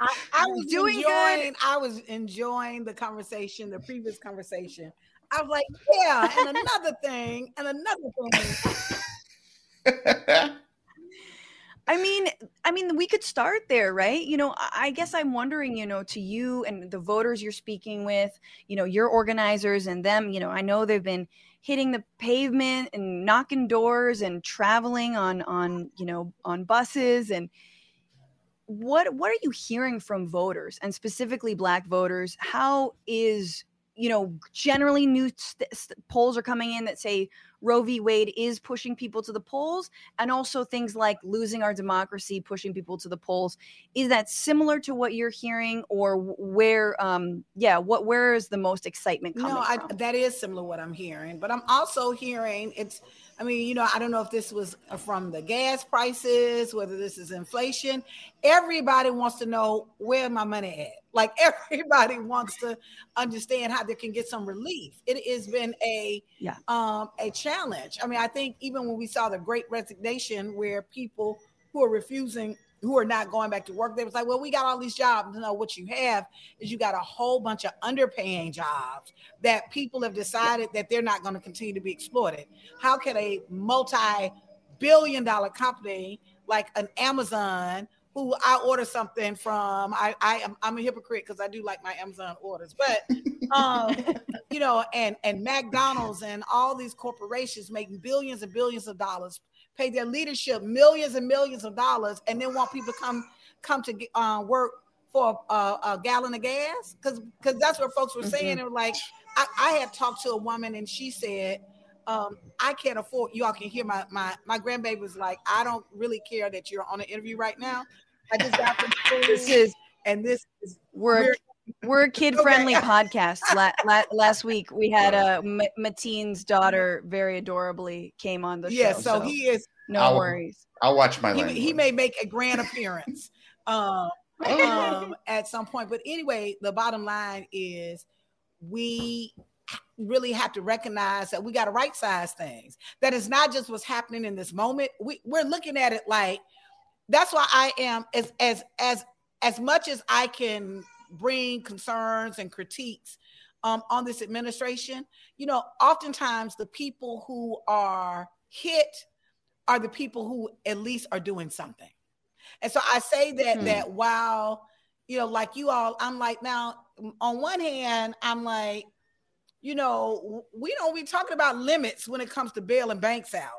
I, I was Doing good. I was enjoying the conversation, the previous conversation. I was like, yeah, and another thing, and another thing. I mean, I mean, we could start there, right? You know, I guess I'm wondering, you know, to you and the voters you're speaking with, you know, your organizers and them, you know, I know they've been hitting the pavement and knocking doors and traveling on on, you know, on buses and what what are you hearing from voters and specifically black voters? How is you know, generally new st- st- polls are coming in that say Roe v. Wade is pushing people to the polls, and also things like losing our democracy pushing people to the polls. Is that similar to what you're hearing, or where? Um, yeah, what? Where is the most excitement coming No, I, that is similar to what I'm hearing, but I'm also hearing it's. I mean, you know, I don't know if this was uh, from the gas prices, whether this is inflation. Everybody wants to know where my money at. Like everybody wants to understand how they can get some relief. It has been a Yeah. um, a challenge. I mean, I think even when we saw the Great Resignation, where people who are refusing, who are not going back to work, they was like, "Well, we got all these jobs." No, what you have is you got a whole bunch of underpaying jobs that people have decided that they're not going to continue to be exploited. How can a multi-billion dollar company like an Amazon who I order something from, I, I am I'm a hypocrite because I do like my Amazon orders, but um, you know, and and McDonald's and all these corporations making billions and billions of dollars, pay their leadership millions and millions of dollars, and then want people to come come to uh, work for a, a gallon of gas because because that's what folks were saying. They were like, I, I had talked to a woman and she said, um, I can't afford. Y'all can hear my my my grandbaby was like, I don't really care that you're on an interview right now. I just got from school, this is and this is we're we're- we're a kid friendly Okay. podcast. La- la- last week we had uh, M- Mateen's daughter very adorably came on the yeah. show. Yeah, so he is no I'll- worries. I'll watch my he, he may make a grand appearance um, um, at some point. But anyway, the bottom line is we really have to recognize that we got to right size things. That is not just what's happening in this moment. We, we're looking at it like that's why I am as as as as much as I can bring concerns and critiques um, on this administration. You know, oftentimes the people who are hit are the people who at least are doing something. And so I say that hmm. that while you know, like you all, I'm like now on one hand, I'm like, you know, we don't be talking about limits when it comes to bailing banks out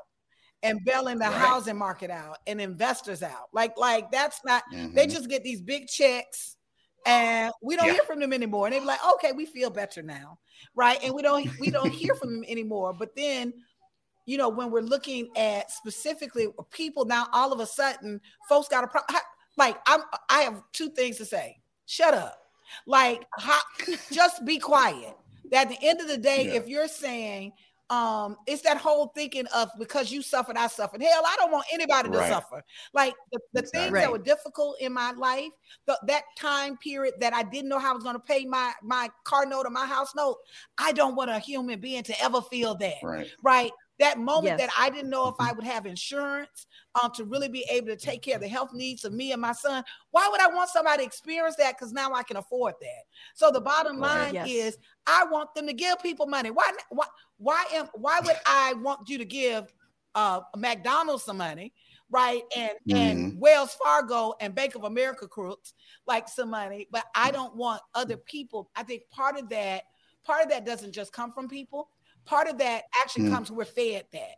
and bailing the right. housing market out and investors out. Like, like that's not mm-hmm. they just get these big checks and we don't yeah. hear from them anymore. And they be like, okay, we feel better now. Right. And we don't we don't hear from them anymore. But then you know, when we're looking at specifically people now, all of a sudden, folks got a problem. Like, I'm, I have two things to say. Shut up. Like, how, just be quiet. That at the end of the day, yeah. if you're saying, um, it's that whole thinking of because you suffered, I suffered. Hell, I don't want anybody to right. suffer. Like the, the exactly. things that were difficult in my life, the, that time period that I didn't know how I was going to pay my my car note or my house note, I don't want a human being to ever feel that. Right. Right that moment yes. that I didn't know if I mm-hmm. would have insurance um, to really be able to take care of the health needs of me and my son. Why would I want somebody to experience that? Because now I can afford that. So the bottom line yes. is I want them to give people money. Why why why am why would I want you to give uh, McDonald's some money? Right and mm-hmm. and Wells Fargo and Bank of America crooks like some money, but I don't want other people. I think part of that, part of that doesn't just come from people part of that actually mm. comes we're fed that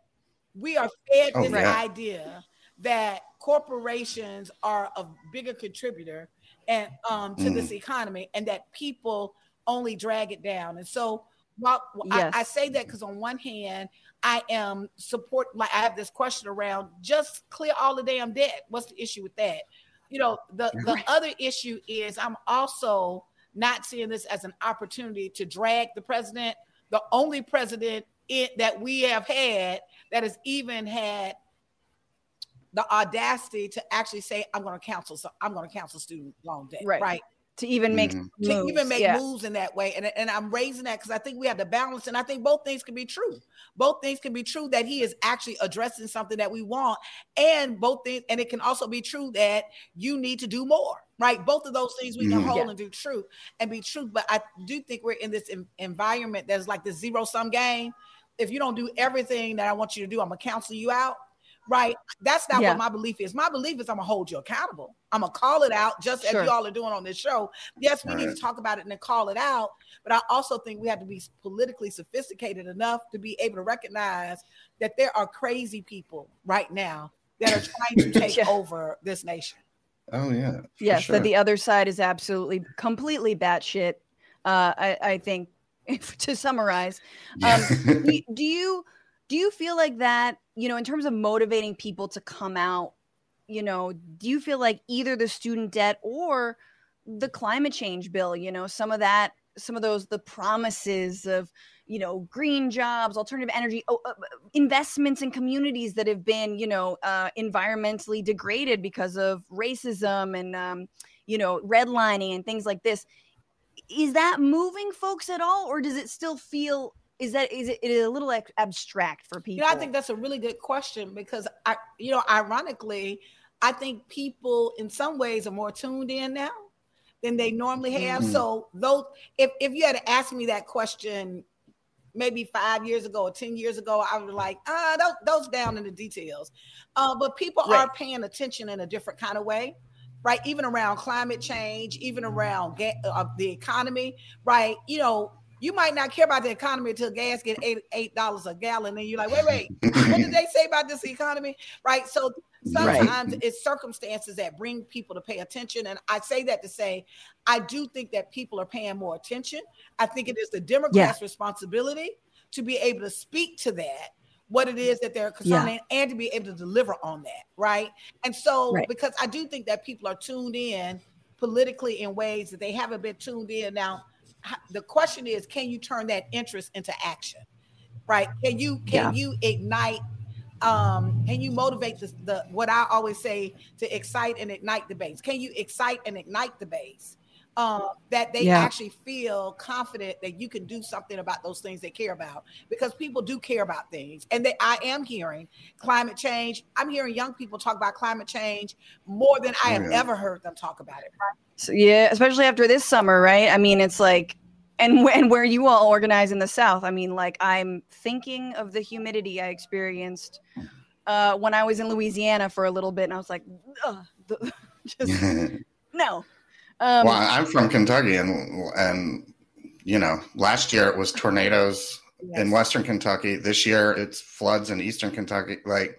we are fed oh, this yeah. idea that corporations are a bigger contributor and um, to mm. this economy and that people only drag it down and so while yes. I, I say that because on one hand i am support like i have this question around just clear all the damn debt what's the issue with that you know the the other issue is i'm also not seeing this as an opportunity to drag the president the only president in, that we have had that has even had the audacity to actually say, "I'm going to counsel. So I'm going to counsel student loan debt." Right. Right. To even make mm-hmm. to even make yeah. moves in that way, and and I'm raising that because I think we have to balance, and I think both things can be true. Both things can be true that he is actually addressing something that we want, and both things, and it can also be true that you need to do more right? Both of those things we can mm-hmm. hold yeah. and do true and be true. But I do think we're in this environment that's like the zero sum game. If you don't do everything that I want you to do, I'm gonna counsel you out. Right. That's not yeah. what my belief is. My belief is I'm gonna hold you accountable. I'm gonna call it out just sure. as y'all are doing on this show. Yes, we right. need to talk about it and then call it out. But I also think we have to be politically sophisticated enough to be able to recognize that there are crazy people right now that are trying to take yeah. over this nation. Oh yeah. Yes, sure. that the other side is absolutely completely batshit. Uh, I, I think to summarize, um, do, do you do you feel like that? You know, in terms of motivating people to come out, you know, do you feel like either the student debt or the climate change bill? You know, some of that, some of those, the promises of you know green jobs alternative energy oh, uh, investments in communities that have been you know uh, environmentally degraded because of racism and um, you know redlining and things like this is that moving folks at all or does it still feel is that is it, it is a little abstract for people you know, i think that's a really good question because i you know ironically i think people in some ways are more tuned in now than they normally have. Mm-hmm. So though if, if you had to ask me that question maybe five years ago or 10 years ago, I was like, ah, those, those down in the details. Uh, but people right. are paying attention in a different kind of way, right? Even around climate change, even around ga- uh, the economy, right? You know, you might not care about the economy until gas get eight eight dollars a gallon, and you're like, wait, wait, what did they say about this economy? Right. So sometimes right. it's circumstances that bring people to pay attention. And I say that to say, I do think that people are paying more attention. I think it is the Democrats' yeah. responsibility to be able to speak to that, what it is that they're concerning, yeah. and to be able to deliver on that. Right. And so, right. because I do think that people are tuned in politically in ways that they haven't been tuned in. Now, the question is, can you turn that interest into action? Right. Can you can yeah. you ignite um, can you motivate the, the what I always say to excite and ignite the base? Can you excite and ignite the base? Um, that they yeah. actually feel confident that you can do something about those things they care about because people do care about things and they, i am hearing climate change i'm hearing young people talk about climate change more than i have yeah. ever heard them talk about it so, yeah especially after this summer right i mean it's like and and where you all organize in the south i mean like i'm thinking of the humidity i experienced uh, when i was in louisiana for a little bit and i was like just no um, well i'm from kentucky and and you know last year it was tornadoes yes. in western kentucky this year it's floods in eastern kentucky like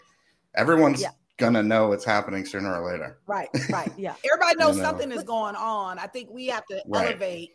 everyone's yeah gonna know it's happening sooner or later. Right, right. yeah. Everybody knows you know. something is going on. I think we have to right. elevate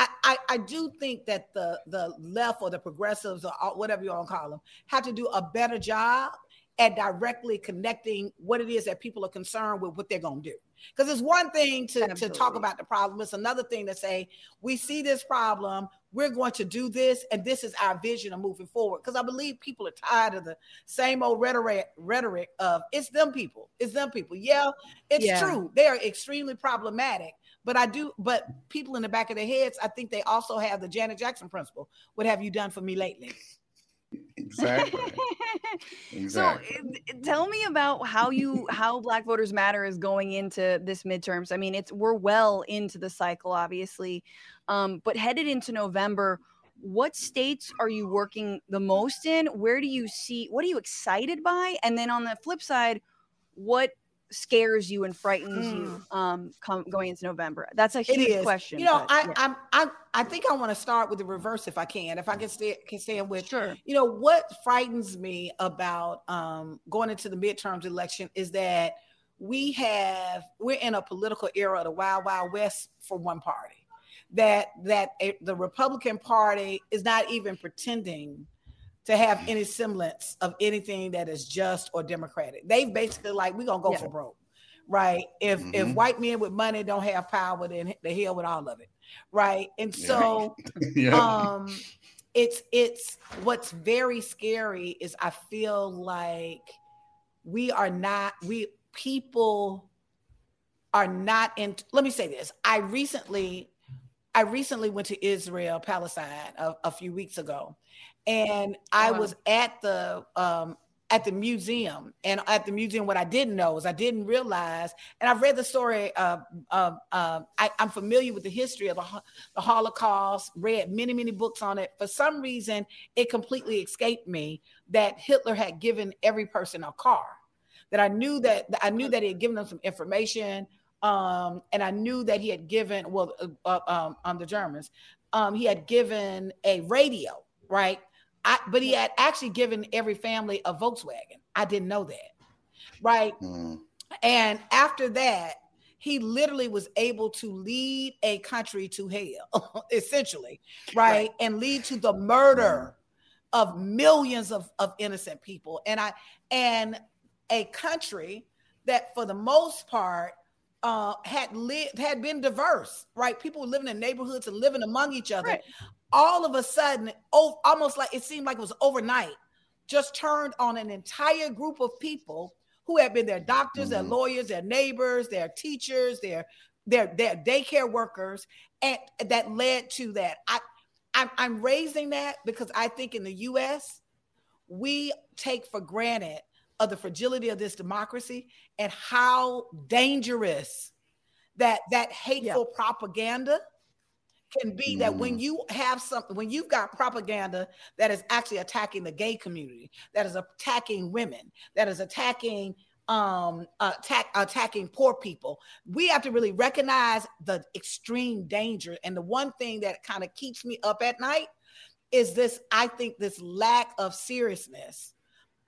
I, I, I, do think that the the left or the progressives or whatever you want to call them have to do a better job at directly connecting what it is that people are concerned with what they're going to do. Because it's one thing to, to talk about the problem. It's another thing to say, we see this problem, we're going to do this, and this is our vision of moving forward. Because I believe people are tired of the same old rhetoric rhetoric of it's them people, it's them people. Yeah, it's yeah. true. They are extremely problematic. But I do, but people in the back of their heads, I think they also have the Janet Jackson principle. What have you done for me lately? Exactly. exactly. So tell me about how you how Black Voters Matter is going into this midterms. I mean, it's we're well into the cycle, obviously, um, but headed into November. What states are you working the most in? Where do you see? What are you excited by? And then on the flip side, what scares you and frightens mm. you um come, going into November? That's a huge question. You know, but, I, yeah. I I I think I want to start with the reverse if I can. If I can stay can stand with sure. You know what frightens me about um going into the midterms election is that we have we're in a political era of the wild wild west for one party. That that a, the Republican Party is not even pretending to have any semblance of anything that is just or democratic. They've basically like we're gonna go yeah. for broke, right? If mm-hmm. if white men with money don't have power, then the hell with all of it, right? And so, yeah. um, it's it's what's very scary is I feel like we are not we people are not in. Let me say this: I recently I recently went to Israel, Palestine, a, a few weeks ago, and I wow. was at the um, at the museum. And at the museum, what I didn't know is I didn't realize, and I've read the story. Of, of uh, I, am familiar with the history of the, the Holocaust. Read many many books on it. For some reason, it completely escaped me that Hitler had given every person a car. That I knew that I knew that he had given them some information. Um, and I knew that he had given well uh, uh um, on the Germans. Um, he had given a radio, right? I, but he had actually given every family a Volkswagen. I didn't know that. Right. Mm. And after that, he literally was able to lead a country to hell, essentially, right? right? And lead to the murder mm. of millions of, of innocent people. And I and a country that for the most part uh, had lived had been diverse, right? People were living in neighborhoods and living among each other. Right all of a sudden, oh, almost like it seemed like it was overnight, just turned on an entire group of people who had been their doctors, mm-hmm. their lawyers, their neighbors, their teachers, their their their daycare workers, and that led to that. I I'm, I'm raising that because I think in the U.S. we take for granted of the fragility of this democracy and how dangerous that that hateful yeah. propaganda can be that when mm. you have something, when you've got propaganda that is actually attacking the gay community, that is attacking women, that is attacking um attack attacking poor people we have to really recognize the extreme danger and the one thing that kind of keeps me up at night is this i think this lack of seriousness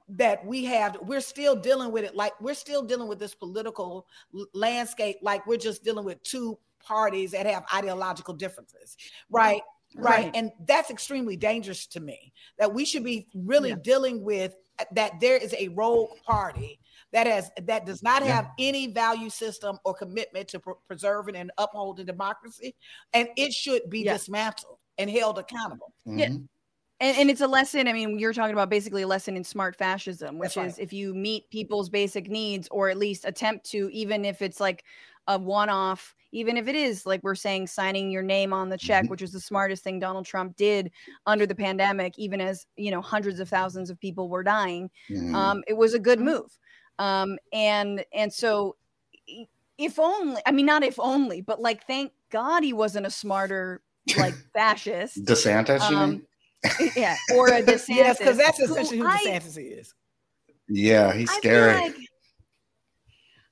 that we have we're still dealing with it like we're still dealing with this political landscape like we're just dealing with two parties that have ideological differences, right? Right. right. And that's extremely dangerous to me that we should be really yeah. dealing with that there is a rogue party that has that does not have yeah. any value system or commitment to pr- preserving and upholding democracy and it should be yeah. dismantled and held accountable mm-hmm. yeah and, and it's a lesson. I mean, you're talking about basically a lesson in smart fascism, which That's is right. if you meet people's basic needs, or at least attempt to, even if it's like a one-off, even if it is like we're saying signing your name on the check, Mhm. which was the smartest thing Donald Trump did under the pandemic, even as you know hundreds of thousands of people were dying. Mhm. um, it was a good Mhm. move um, and and so if only i mean not if only but like thank god he wasn't a smarter like fascist DeSantis, you um, mean? yeah or a DeSantis Yes, because that's who essentially who I- DeSantis is. Yeah, he's I feel scary.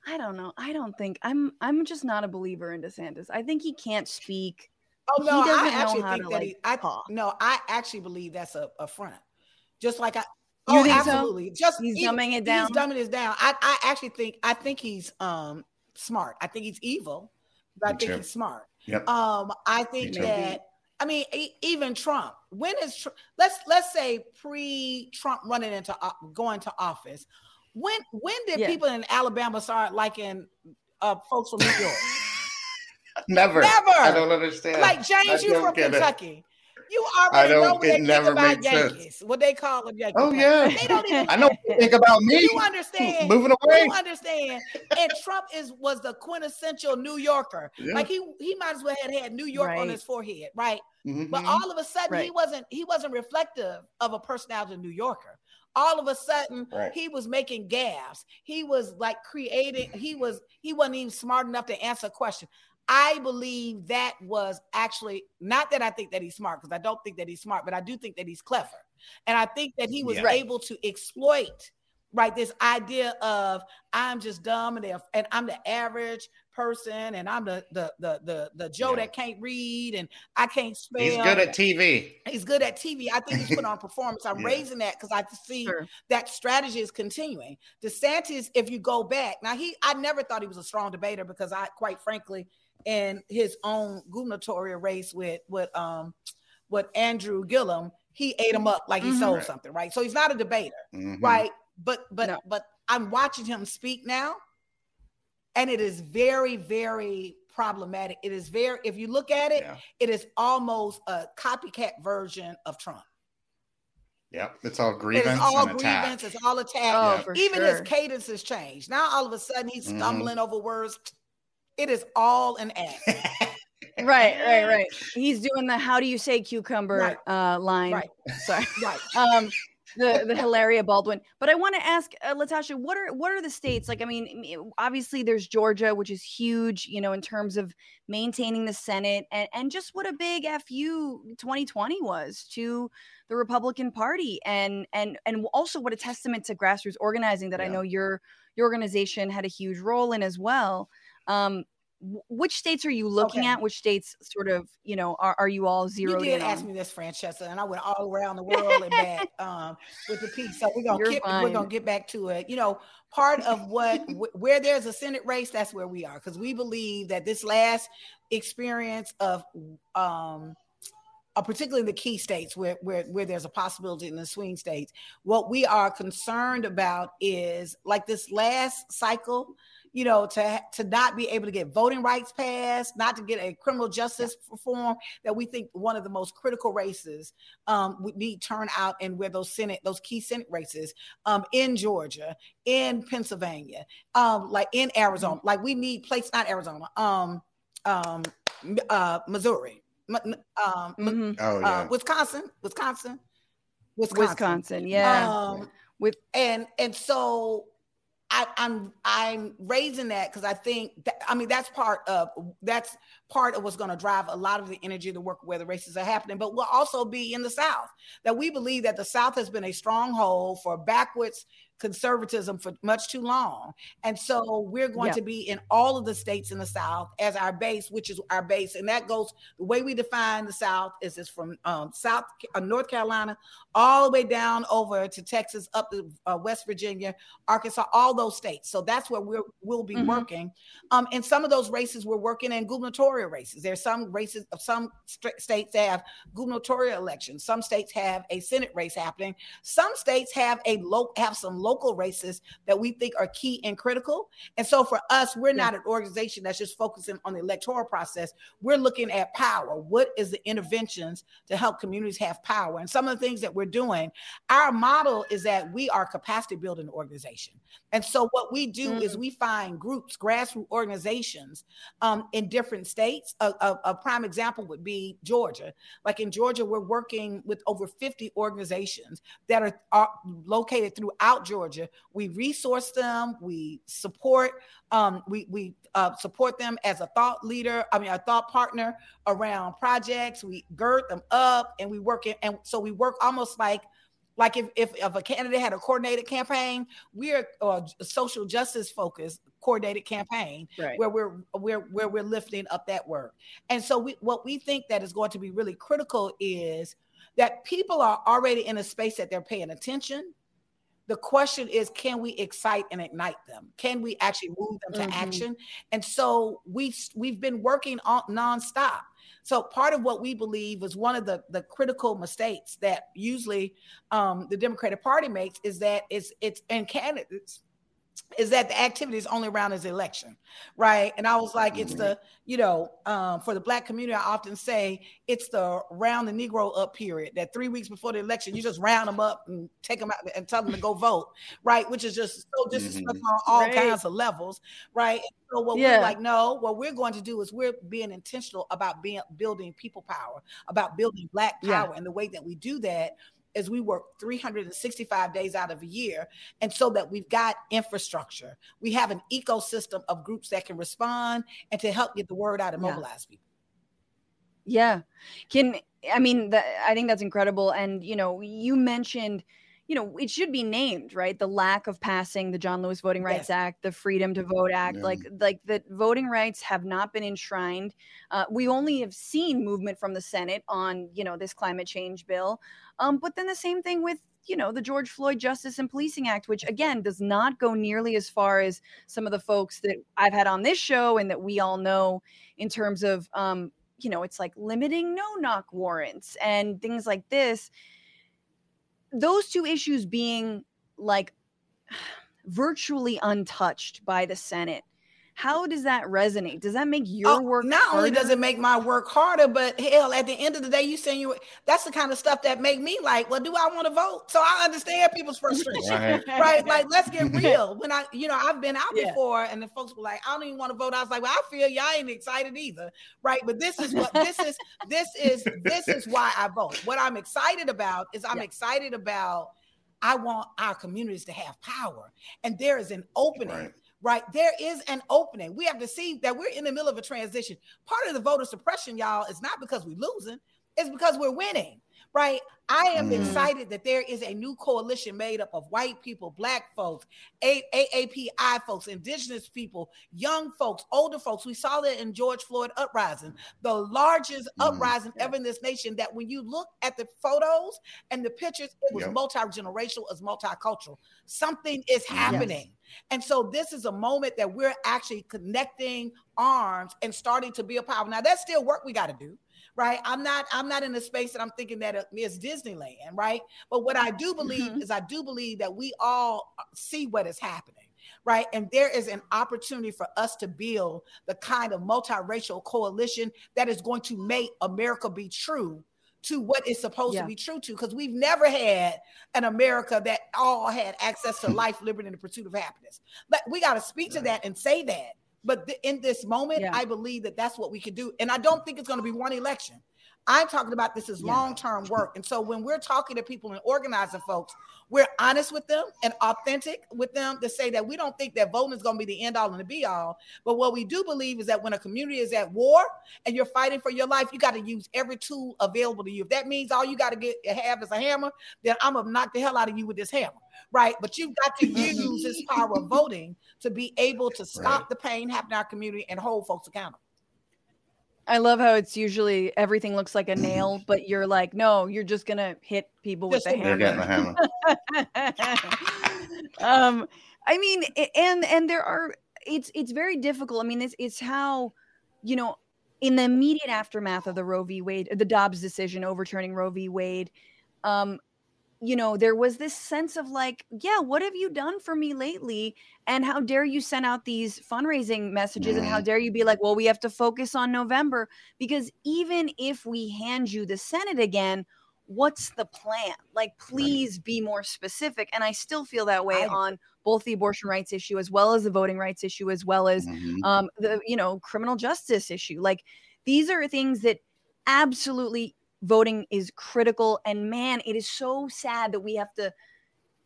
Like- I don't know. I don't think I'm. I'm just not a believer in DeSantis. I think he can't speak. Oh He no, I actually think that like, he. I talk. no, I actually believe that's a, a front. Just like I. You oh, think so? absolutely. Just He's even- dumbing it down. He's dumbing it down. I, I actually think I think he's um smart. I think he's evil, but I think too. he's smart. Yep. Um, I think too. that I mean even Trump. When is Tr- let's let's say pre Trump running into o- going to office. When when did Yeah. people in Alabama start liking uh, folks from New York? Never. Never. I don't understand. like James, I you from Kentucky. it. Kentucky. You already don't- know what it they think about makes sense. Yankees. What they call them Yankees. Oh yeah. They don't even I know what you think about me. you understand. Moving away. You understand. And Trump is was the quintessential New Yorker. Yeah. Like he he might as well had had New York on his forehead, right? But Mhm. all of a sudden he wasn't he wasn't reflective of a personality of New Yorker. All of a sudden Right. he was making gaffes. He was like creating, he was he wasn't even smart enough to answer a question. I believe that was actually not that I think that he's smart because I don't think that he's smart, but I do think that he's clever. And I think that he was Yeah. Able to exploit right this idea of I'm just dumb and, and I'm the average person and I'm the the the the, the Joe Yeah. that can't read and I can't spell. He's good at TV. He's good at TV. I think he's put on performance. I'm Yeah. raising that because I see Sure. that strategy is continuing. DeSantis, if you go back, now he I never thought he was a strong debater because I quite frankly, in his own gubernatorial race with with um with Andrew Gillum, he ate him up like he Mhm. sold something, right? So he's not a debater, Mhm. right? But but No. but I'm watching him speak now, and it is very, very problematic. It is very, if you look at it, Yeah. it is almost a copycat version of Trump. Yep. It's all It grievance is all and attack. grievance. It's all attack. Oh, Yeah. for Even sure. his cadence has changed. Now all of a sudden he's Mhm. stumbling over words. It is all an act. right, right, right. He's doing the "How do you say cucumber?" Right. uh, line. Right. Sorry. right. um the the Hilaria Baldwin. But I want to ask uh, LaTosha, what are what are the states like? I mean, obviously there's Georgia, which is huge, you know, in terms of maintaining the Senate, and and just what a big fu 2020 was to the Republican Party, and and and also what a testament to grassroots organizing that I know your your organization had a huge role in as well. Um, which states are you looking Okay. at? Which states sort of, you know, are, are you all zero? You did ask me this, Francesca, and I went all around the world and back um, with the piece. So we're gonna get we're gonna get back to it. You know, part of what where there's a Senate race, that's where we are because we believe that this last experience of um uh, particularly in the key states where, where where there's a possibility in the swing states what we are concerned about is like this last cycle you know to to not be able to get voting rights passed not to get a criminal justice reform that we think one of the most critical races um would need turnout and where those senate those key senate races um in georgia in pennsylvania um like in arizona like we need place not arizona um um uh missouri M- um, Mhm. Oh yeah. uh, Wisconsin, Wisconsin, Wisconsin. Wisconsin, yeah. Um, With- and and so I, I'm I'm raising that because I think that I mean that's part of that's part of what's going to drive a lot of the energy of the work where the races are happening. But we'll also be in the South that we believe that the South has been a stronghold for backwards conservatism for much too long. And so we're going Yeah. to be in all of the states in the South as our base, which is our base. And that goes the way we define the South is this from um, South uh, North Carolina all the way down over to Texas, up to uh, West Virginia, Arkansas, all those states. So that's where we're, we'll be Mhm. working. Um, in some of those races, we're working in gubernatorial races. There's some races of some st- states have gubernatorial elections. Some states have a Senate race happening. Some states have a low have some local races that we think are key and critical. And so for us, we're not an organization that's just focusing on the electoral process. We're looking at power. What is the interventions to help communities have power? And some of the things that we're doing, our model is that we are capacity building organization. And so what we do mm-hmm. is mm. we find groups, grassroots organizations um, in different states. A, a, a, prime example would be Georgia. Like in Georgia, we're working with over 50 organizations that are, are located throughout Georgia. We resource them, we support, um, we, we uh, support them as a thought leader, I mean, a thought partner around projects. We gird them up and we work in, and so we work almost like like if, if, if a candidate had a coordinated campaign, we're a social justice focused coordinated campaign right. where we're where where we're lifting up that work. And so we what we think that is going to be really critical is that people are already in a space that they're paying attention. The question is, can we excite and ignite them? Can we actually move them to mm-hmm. action? And so we we've been working on nonstop so part of what we believe is one of the, the critical mistakes that usually um, the Democratic Party makes is that it's it's and candidates is that the activity is only around his election, right? And I was like, it's the, you know, um, for the black community, I often say it's the round the Negro up period. That three weeks before the election, you just round them up and take them out and tell them to go vote, right? Which is just so disrespectful mm-hmm. on all right. kinds of levels, right? And so what yeah. we're like, no, what we're going to do is we're being intentional about being building people power, about building black power, yeah. and the way that we do that is we work 365 days out of a year and so that we've got infrastructure. We have an ecosystem of groups that can respond and to help get the word out and mobilize yeah. people. Yeah. Can i mean that, i think that's incredible. And you know you mentioned you know, it should be named, right? The lack of passing the John Lewis Voting Rights yes. Act, the Freedom to Vote Act, yeah. like like the voting rights have not been enshrined. Uh, we only have seen movement from the Senate on, you know, this climate change bill. Um, but then the same thing with you know the George Floyd Justice and Policing Act, which again does not go nearly as far as some of the folks that I've had on this show and that we all know in terms of um, you know it's like limiting no knock warrants and things like this those two issues being like virtually untouched by the Senate. How does that resonate? Does that make oh, your oh, work? Not harder? only does it make my work harder, but hell, at the end of the day, you saying you that's the kind of stuff that make me like, well, do I want to vote? So I understand people's frustration, right? right? Like, let's get real. When I, you know, I've been out yeah. before, and the folks were like, I don't even want to vote. I was like, well, I feel y'all ain't excited either, right? But this is what this is. This is this is why I vote. What I'm excited about is I'm yeah. excited about. I want our communities to have power, and there is an opening. Right right? There is an opening. We have to see that we're in the middle of a transition. Part of the voter suppression, y'all, is not because we're losing, it's because we're winning, right? I am mm. excited that there is a new coalition made up of white people, black folks, a- AAPI folks, indigenous people, young folks, older folks. We saw that in George Floyd uprising, the largest mm. uprising ever in this nation. That when you look at the photos and the pictures, it was yep. multi generational, as multicultural. Something is happening. Yes. And so this is a moment that we're actually connecting arms and starting to be a power. Now, that's still work we got to do right? I'm not I'm not in a space that I'm thinking that it's Disneyland, right? But what I do believe mm-hmm. is I do believe that we all uh, see what is happening. Right. And there is an opportunity for us to build the kind of multiracial coalition that is going to make America be true to what is supposed yeah. to be true to because we've never had an America that all had access to life, liberty, and the pursuit of happiness. But we got to speak to that and say that but th- in this moment, yeah. I believe that that's what we can do. And I don't think it's going to be one election. I'm talking about this as long term work. And so when we're talking to people and organizing folks, we're honest with them and authentic with them to say that we don't think that voting is going to be the end all and the be all. But what we do believe is that when a community is at war and you're fighting for your life, you got to use every tool available to you. If that means all you got to get have is a hammer, then I'm going to knock the hell out of you with this hammer right? But you've got to mm-hmm. use this power of voting to be able to stop right. the pain happening in our community and hold folks accountable. I love how it's usually everything looks like a nail, but you're like, no, you're just gonna hit people just with a hammer. Getting the hammer. um, I mean, and and there are it's it's very difficult. I mean, it's it's how you know in the immediate aftermath of the Roe v. Wade, the Dobbs decision overturning Roe v. Wade, um, you know, there was this sense of like, yeah, what have you done for me lately? And how dare you send out these fundraising messages? And how Mhm. dare you be like, well, we have to focus on November? Because even if we hand you the Senate again, what's the plan? Like, please be more specific. And I still feel that way I- on both the abortion rights issue as well as the voting rights issue, as well as Mhm. um, the you know criminal justice issue. Like these are things that absolutely voting is critical. And man, it is so sad that we have to,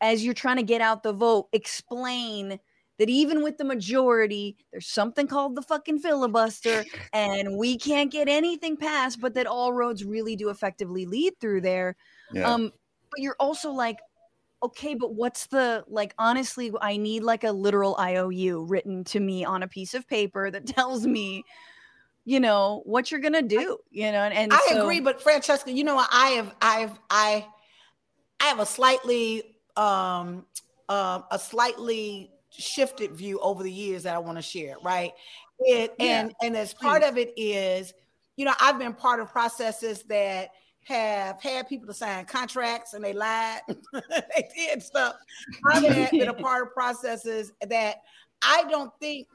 as you're trying to get out the vote, explain that even with the majority, there's something called the fucking filibuster, and we can't get anything passed, but that all roads really do effectively lead through there. Yeah. Um, but you're also like, okay, but what's the like? Honestly, I need like a literal IOU written to me on a piece of paper that tells me, you know, what you're gonna do. You know, and, and I so- agree, but Francesca, you know, I have, I've, I, I have a slightly, um, um, a slightly shifted view over the years that I want to share. Right, it, Yeah, and and as part of it is, you know, I've been part of processes that have had people to sign contracts and they lied, they did stuff. I've had, been a part of processes that I don't think.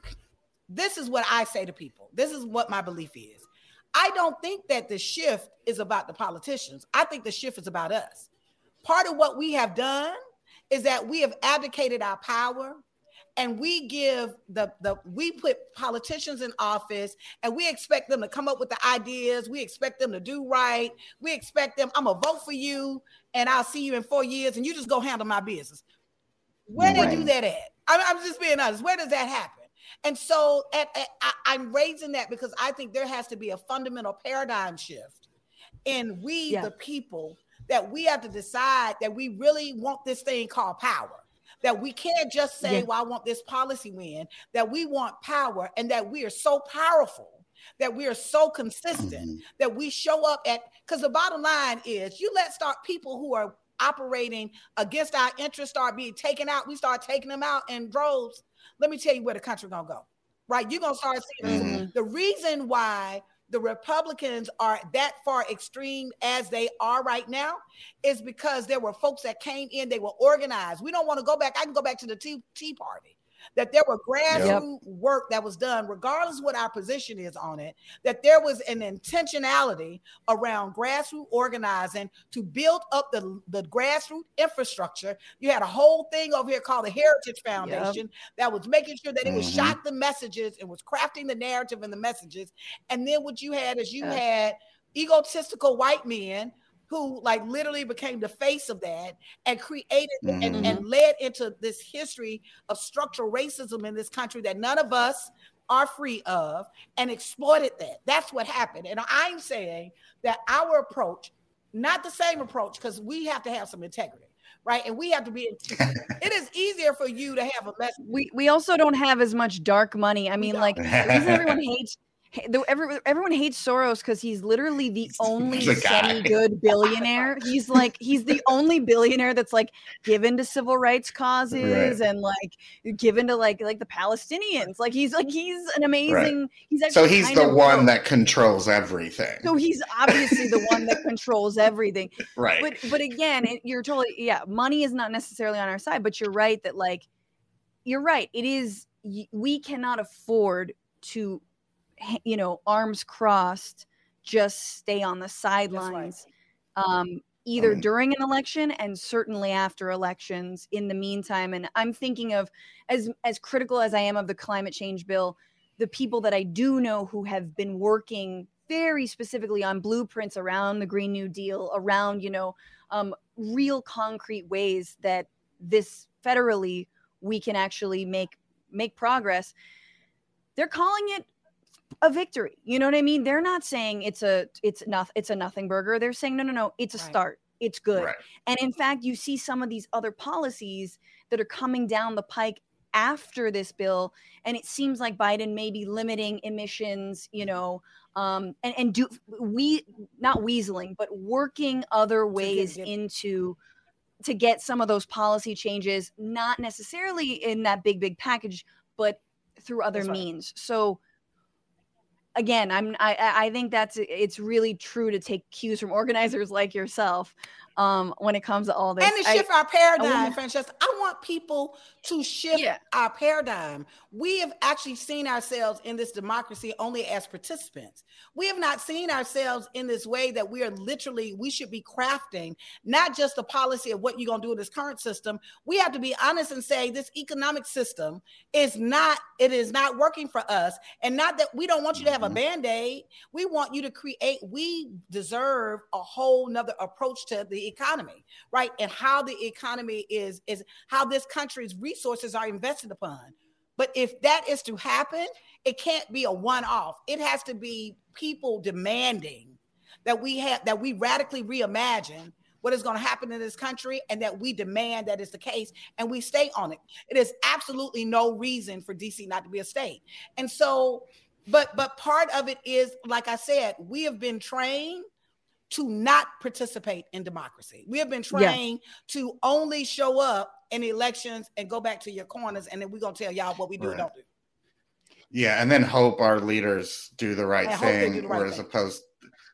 This is what I say to people. This is what my belief is. I don't think that the shift is about the politicians. I think the shift is about us. Part of what we have done is that we have abdicated our power and we give the the we put politicians in office and we expect them to come up with the ideas we expect them to do right we expect them i'm gonna vote for you and i'll see you in four years and you just go handle my business where they do Right. that at I'm, I'm just being honest where does that happen and so at, at- I, i'm raising that because i think there has to be a fundamental paradigm shift in we Yeah. the people that we have to decide that we really want this thing called power that we can't just say, Yeah. well, I want this policy win, that we want power and that we are so powerful, that we are so consistent, Mhm. that we show up at, because the bottom line is you let start people who are operating against our interests start being taken out, we start taking them out in droves. Let me tell you where the country gonna go. Right? You're gonna start seeing Mhm. the reason why the Republicans are that far extreme as they are right now is because there were folks that came in, they were organized. We don't want to go back. I can go back to the Tea, tea Party. That there were grassroots work that was done, regardless of what our position is on it, that there was an intentionality around grassroots organizing to build up the, the grassroots infrastructure. You had a whole thing over here called the Heritage Foundation that was making sure that it was Mhm. shot the messages and was crafting the narrative and the messages. And then what you had is you had egotistical white men who like literally became the face of that and created and, Mhm. and led into this history of structural racism in this country that none of us are free of and exploited that. That's what happened. And I'm saying that our approach, not the same approach, because we have to have some integrity, right? And we have to be it is easier for you to have a message. we we also don't have as much dark money. I mean, like the reason everyone hates ha- the, every, everyone hates Soros because he's literally the only the semi-good billionaire. He's like he's the only billionaire that's like given to civil rights causes and like given to like like the Palestinians. Like he's like he's an amazing. He's So he's the one broke. that controls everything. So he's obviously the one that controls everything right. but but again it, you're totally yeah money is not necessarily on our side but you're right that like you're right it is we cannot afford to you know arms crossed just stay on the sidelines um either Um, during an election and certainly after elections in the meantime. And i'm thinking of as as critical as i am of the climate change bill the people that i do know who have been working very specifically on blueprints around the green new deal around you know um, real concrete ways that this federally we can actually make make progress they're calling it a victory you know what i mean they're not saying it's a it's not it's a nothing burger they're saying no no no it's a Right. start it's good Right. and in fact, you see some of these other policies that are coming down the pike after this bill, and it seems like Biden may be limiting emissions, you know, um, and and do we not weaseling, but working other ways get- into to get some of those policy changes, not necessarily in that big big package, but through other That's right. means. So again i'm I, I think that's it's really true to take cues from organizers like yourself um, when it comes to all this. and to I- shift our paradigm, wanna- Francesca. I want people to shift Yeah. our paradigm. We have actually seen ourselves in this democracy only as participants. We have not seen ourselves in this way that we are literally, we should be crafting not just the policy of what you're going to do in this current system. We have to be honest and say this economic system is not, it is not working for us. And not that we don't want you to have a Mhm. band-aid. We want you to create, we deserve a whole nother approach to the economy right? And how the economy is is how this country's resources are invested upon. But if that is to happen it can't be a one-off. It has to be people demanding that we have that we radically reimagine what is going to happen in this country and that we demand that is the case and we stay on it. It is absolutely no reason for dc not to be a state. And so but but part of it is like i said we have been trained to not participate in democracy. We have been Yeah. trained to only show up in elections and go back to your corners, and then we're gonna tell y'all what we do and Right. don't do. Yeah, and then hope our leaders do the right And hope they do thing, the right whereas thing. opposed,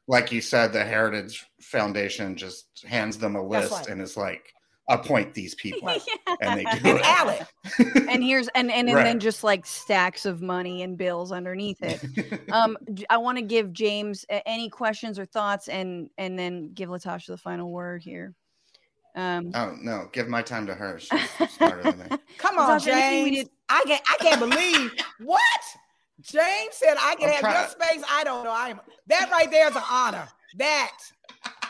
like you said, the Heritage Foundation just hands them a list right. and is like, appoint these people, Right. and they do And it. ALEC, and here's and and, and Right. then just like stacks of money and bills underneath it. um j- i want to give james any questions or thoughts and and then give LaTosha the final word here um oh no, give my time to her. She's smarter than me. come on, Natasha, James. did- I can't, I can't believe what James said. I can I'm have your space. I don't know. I am that right there is an honor. That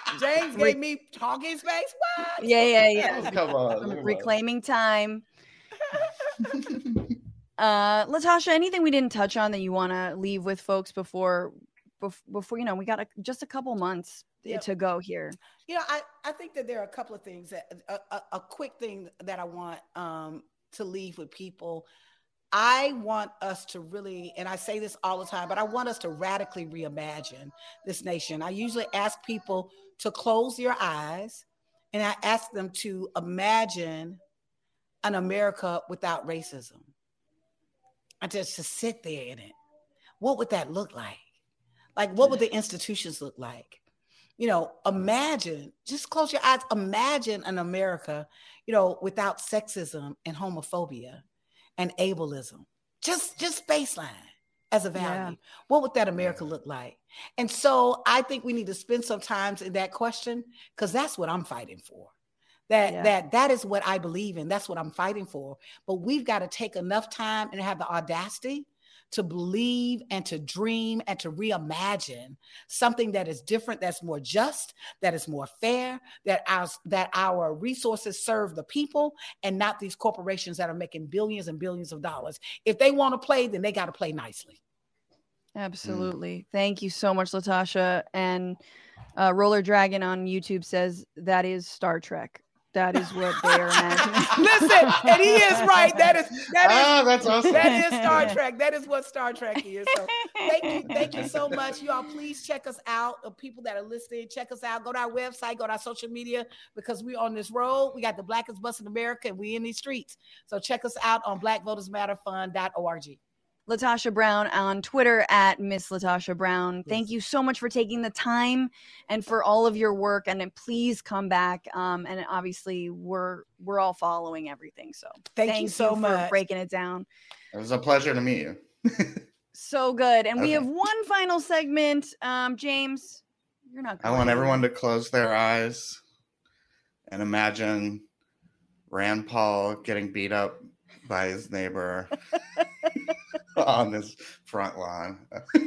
James Re- gave me talking space. What? yeah yeah yeah Come on, I'm come on. reclaiming time uh LaTosha anything we didn't touch on that you want to leave with folks before before you know we got a, just a couple months Yep. to go here You know, I, I think that there are a couple of things that a, a, a quick thing that I want um, to leave with people. I want us to really, and I say this all the time, but I want us to radically reimagine this nation. I usually ask people to close your eyes and I ask them to imagine an America without racism. And just to sit there in it. What would that look like? Like, what would the institutions look like? you know, imagine, just close your eyes, imagine an America, you know, without sexism and homophobia and ableism. Just just baseline as a value. Yeah. What would that America look like? And so I think we need to spend some time in that question because that's what I'm fighting for. That Yeah. that that is what I believe in. That's what I'm fighting for. But we've got to take enough time and have the audacity to believe and to dream and to reimagine something that is different, that's more just, that is more fair, that our that our resources serve the people and not these corporations that are making billions and billions of dollars. If they want to play, then they got to play nicely. Absolutely. Thank you so much, LaTosha. And uh, Roller Dragon on YouTube says that is Star Trek. That is what they are imagining. Listen, and he is right. That is that is Ah, that's awesome. that is Star Trek. That is what Star Trek is. So thank you, thank you so much. You all please check us out. People that are listening, check us out. Go to our website, go to our social media because we're on this road. We got the blackest bus in America and we in these streets. So check us out on blackvotersmatterfund.org. LaTosha Brown on Twitter at Miss LaTosha Brown. Thank you so much for taking the time and for all of your work. And then please come back. Um, and obviously, we're we're all following everything. So Thank you so for much. breaking it down. It was a pleasure to meet you. So good. And we have one final segment. Um, James, you're not. Going I want everyone to close their eyes and imagine Rand Paul getting beat up by his neighbor on this front line.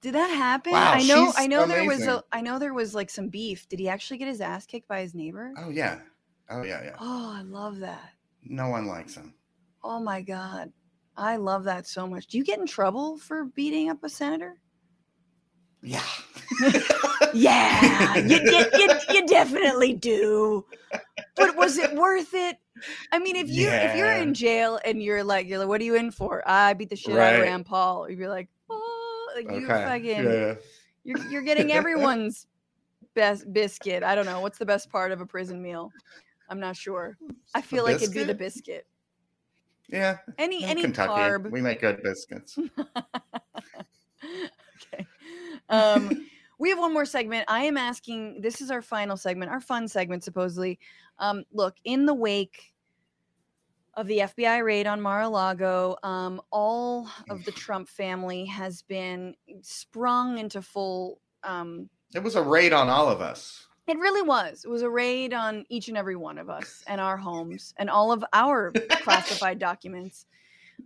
Did that happen? Wow, I know. I know there was a. amazing. I know there was like some beef. Did he actually get his ass kicked by his neighbor? oh yeah. Oh yeah, yeah. Oh, I love that. No one likes him. Oh my god, I love that so much. Do you get in trouble for beating up a senator? Yeah. Yeah, you, you, you, definitely do. But was it worth it? I mean, if you if you're in jail and you're like you're like, what are you in for? Ah, I beat the shit out of Right. Rand Paul. You'd be like, oh, like you fucking, yeah. you're you're getting everyone's best biscuit. I don't know what's the best part of a prison meal. I'm not sure. I feel like it'd be the biscuit. Yeah. Any any Kentucky, carb. we make good biscuits. Um, we have one more segment. I am asking. This is our final segment, our fun segment, supposedly. Um, look, in the wake of the FBI raid on Mar-a-Lago, um, all of the Trump family has been sprung into full. Um, It was a raid on all of us. it really was. It was a raid on each and every one of us and our homes and all of our classified documents.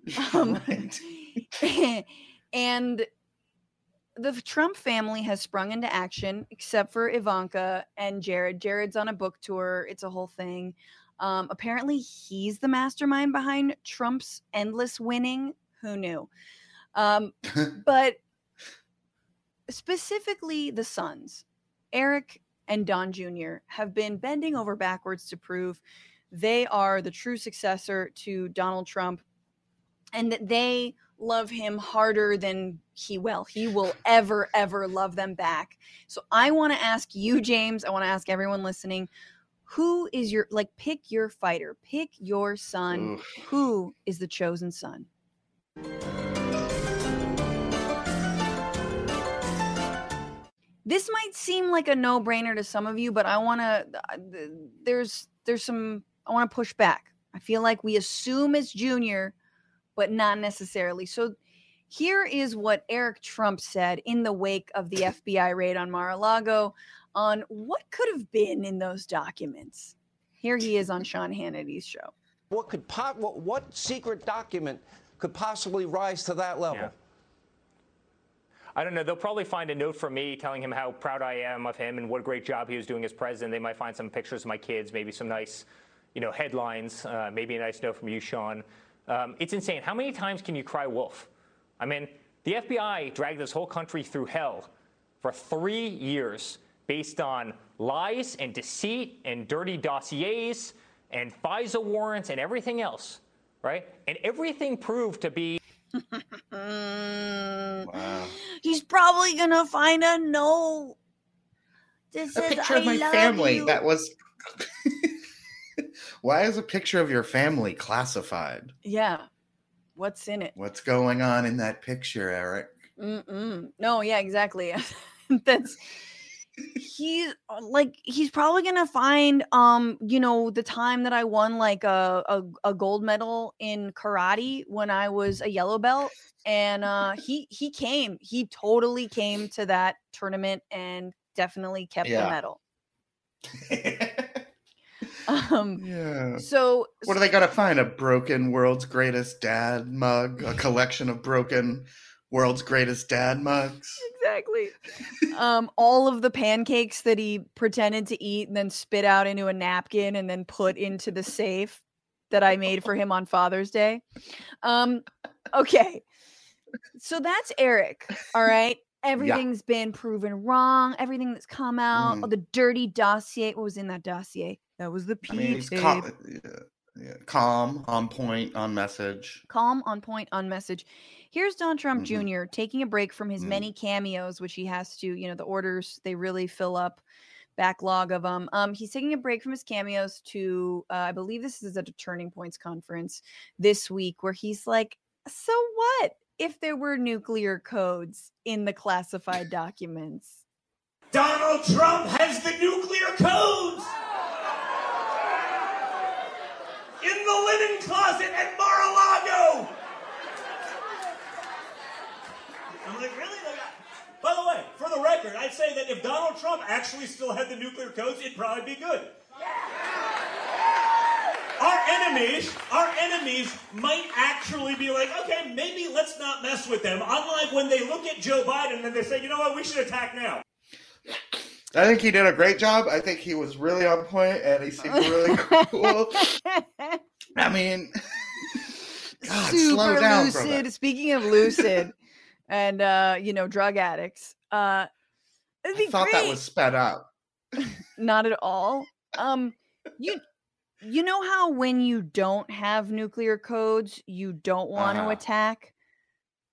Um, Right. and the Trump family has sprung into action, except for Ivanka and Jared. Jared's on a book tour. It's a whole thing. Um, apparently, he's the mastermind behind Trump's endless winning. Who knew? Um, but specifically, the sons, Eric and Don Jr., have been bending over backwards to prove they are the true successor to Donald Trump and that they love him harder than he will. He will ever, ever love them back. So I want to ask you, James, I want to ask everyone listening who is your, like, pick your fighter, pick your son. Oof. Who is the chosen son? This might seem like a no-brainer to some of you, but I want to there's there's some I want to push back. I feel like we assume it's Junior, but not necessarily. So here is what Eric Trump said in the wake of the FBI raid on Mar-a-Lago on what could have been in those documents. Here he is on Sean Hannity's show. What could po- what, what secret document could possibly rise to that level? Yeah. I don't know. They'll probably find a note from me telling him how proud I am of him and what a great job he was doing as president. They might find some pictures of my kids, maybe some nice, you know, headlines, uh, maybe a nice note from you, Sean. Um, it's insane. How many times can you cry wolf? I mean, the FBI dragged this whole country through hell for three years based on lies and deceit and dirty dossiers and FISA warrants and everything else, right? And everything proved to be Wow. He's probably gonna find a note. That A says, picture "I of my family you." that was. Why is a picture of your family classified? Yeah. What's in it? What's going on in that picture, Eric? Mm-mm. No, yeah, exactly. That's he's uh, like he's probably gonna find um you know the time that I won like a, a a gold medal in karate when I was a yellow belt and uh he he came he totally came to that tournament and definitely kept the medal. Um yeah. so What are they gonna find? A broken world's greatest dad mug? A collection of broken world's greatest dad mugs? exactly. um, all of the pancakes that he pretended to eat and then spit out into a napkin and then put into the safe that I made for him on Father's Day. Um, okay. So that's Eric. All right. Everything's been proven wrong. Everything that's come out, Mhm. the dirty dossier. What was in that dossier? That was the I P mean, he's tape. calm, yeah, yeah, calm, on point, on message. calm, on point, on message. Here's Don Trump Mhm. Jr. taking a break from his Mhm. many cameos, which he has to, you know, the orders they really fill up backlog of them. Um, he's taking a break from his cameos to, uh, I believe this is at a Turning Points conference this week, where he's like, "So what if there were nuclear codes in the classified documents?" Donald Trump has the nuclear codes in the linen closet at Mar-a-Lago. I'm like, really? By the way, for the record, I'd say that if Donald Trump actually still had the nuclear codes, it'd probably be good. Our enemies, our enemies might actually be like, okay, maybe let's not mess with them. Unlike when they look at Joe Biden and they say, you know what, we should attack now. I think he did a great job. I think he was really on point and he seemed really cool. I mean, God, slow Super down from lucid. Speaking of lucid and uh, you know, drug addicts, uh I thought great. that was sped up. not at all. Um, you you know how when you don't have nuclear codes, you don't want to Uh-huh. attack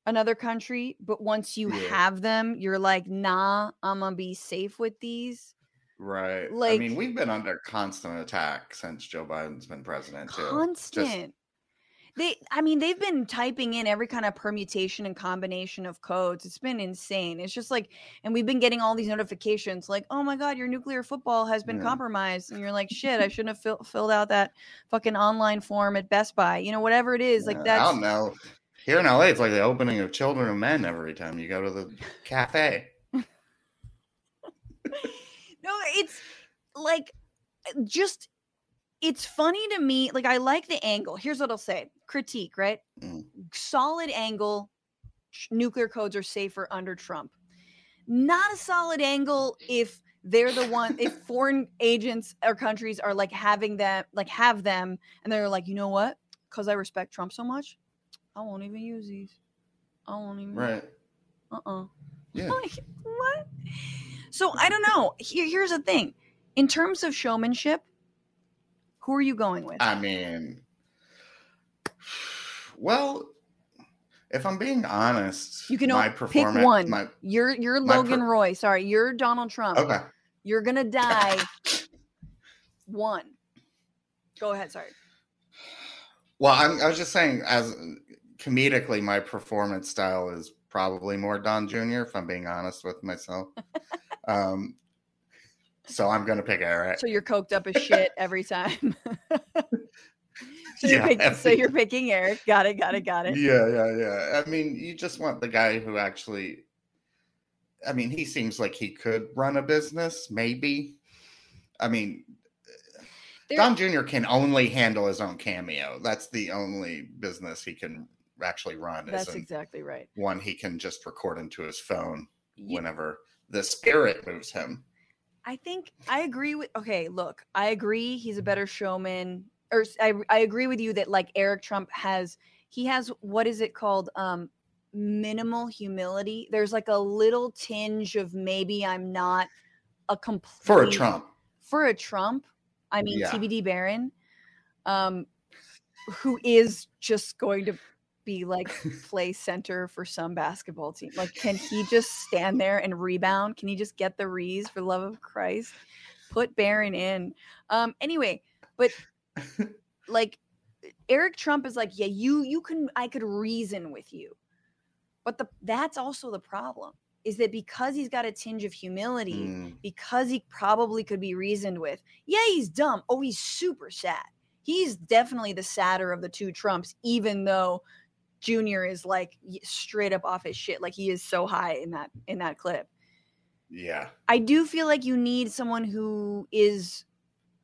another country, but once you Yeah. have them, you're like, nah, I'm gonna be safe with these. Right. Like, I mean, we've been under constant attack since Joe Biden's been president, too. Just- Constant. They, I mean, they've been typing in every kind of permutation and combination of codes. It's been insane. It's just like, and we've been getting all these notifications like, oh my God, your nuclear football has been Yeah. compromised. And you're like, shit, I shouldn't have fill, filled out that fucking online form at Best Buy. You know, whatever it is. Like that. I that's, don't know. Here in LA, it's like the opening of Children of Men every time you go to the cafe. no, it's like just, it's funny to me. Like, I like the angle. Here's what I'll say critique, right? Mm. solid angle nuclear codes are safer under Trump. Not a solid angle if they're the one if foreign agents or countries are like having them like have them and they're like, you know what? Because I respect Trump so much, I won't even use these. I won't even Right. uh-uh. Yeah. Like, what? So I don't know. Here, here's the thing. In terms of showmanship, who are you going with? I mean, well, if I'm being honest, you can my pick one. my you're you're Logan per- Roy. Sorry, you're Donald Trump. okay. You're gonna die. one. Go ahead. Sorry. Well, I'm, I was just saying, as comedically, my performance style is probably more Don Jr. If I'm being honest with myself. um, so I'm gonna pick Eric. So you're coked up as shit every time. so, you're Yeah, pick- so you're picking Eric. Got it. Got it. Got it. Yeah, yeah, yeah. I mean, you just want the guy who actually. I mean, he seems like he could run a business, maybe. I mean, There- Don Jr. can only handle his own cameo. That's the only business he can actually run. That's exactly right. one he can just record into his phone You- whenever the spirit moves him. I think I agree with. Okay, look, I agree. He's a better showman. Or I agree with you that like Eric Trump has. He has what is it called? Um, minimal humility. There's like a little tinge of maybe I'm not a complete For a Trump. for a Trump, I mean Yeah. TBD Barron, um, who is just going to be like play center for some basketball team. Like, can he just stand there and rebound? Can he just get the rees for love of Christ? Put Barron in. Um, anyway, but like Eric Trump is like, yeah, you you can I could reason with you. But the that's also the problem is that because he's got a tinge of humility, Mm, because he probably could be reasoned with. Yeah, he's dumb. Oh, he's super sad. He's definitely the sadder of the two Trumps, even though Junior is like straight up off his shit. Like he is so high in that in that clip. yeah. I do feel like you need someone who is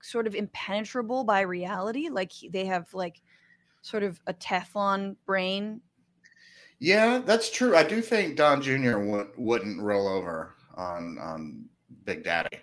sort of impenetrable by reality. Like they have like sort of a Teflon brain. Yeah, that's true. I do think Don Jr. Would, wouldn't roll over on on Big Daddy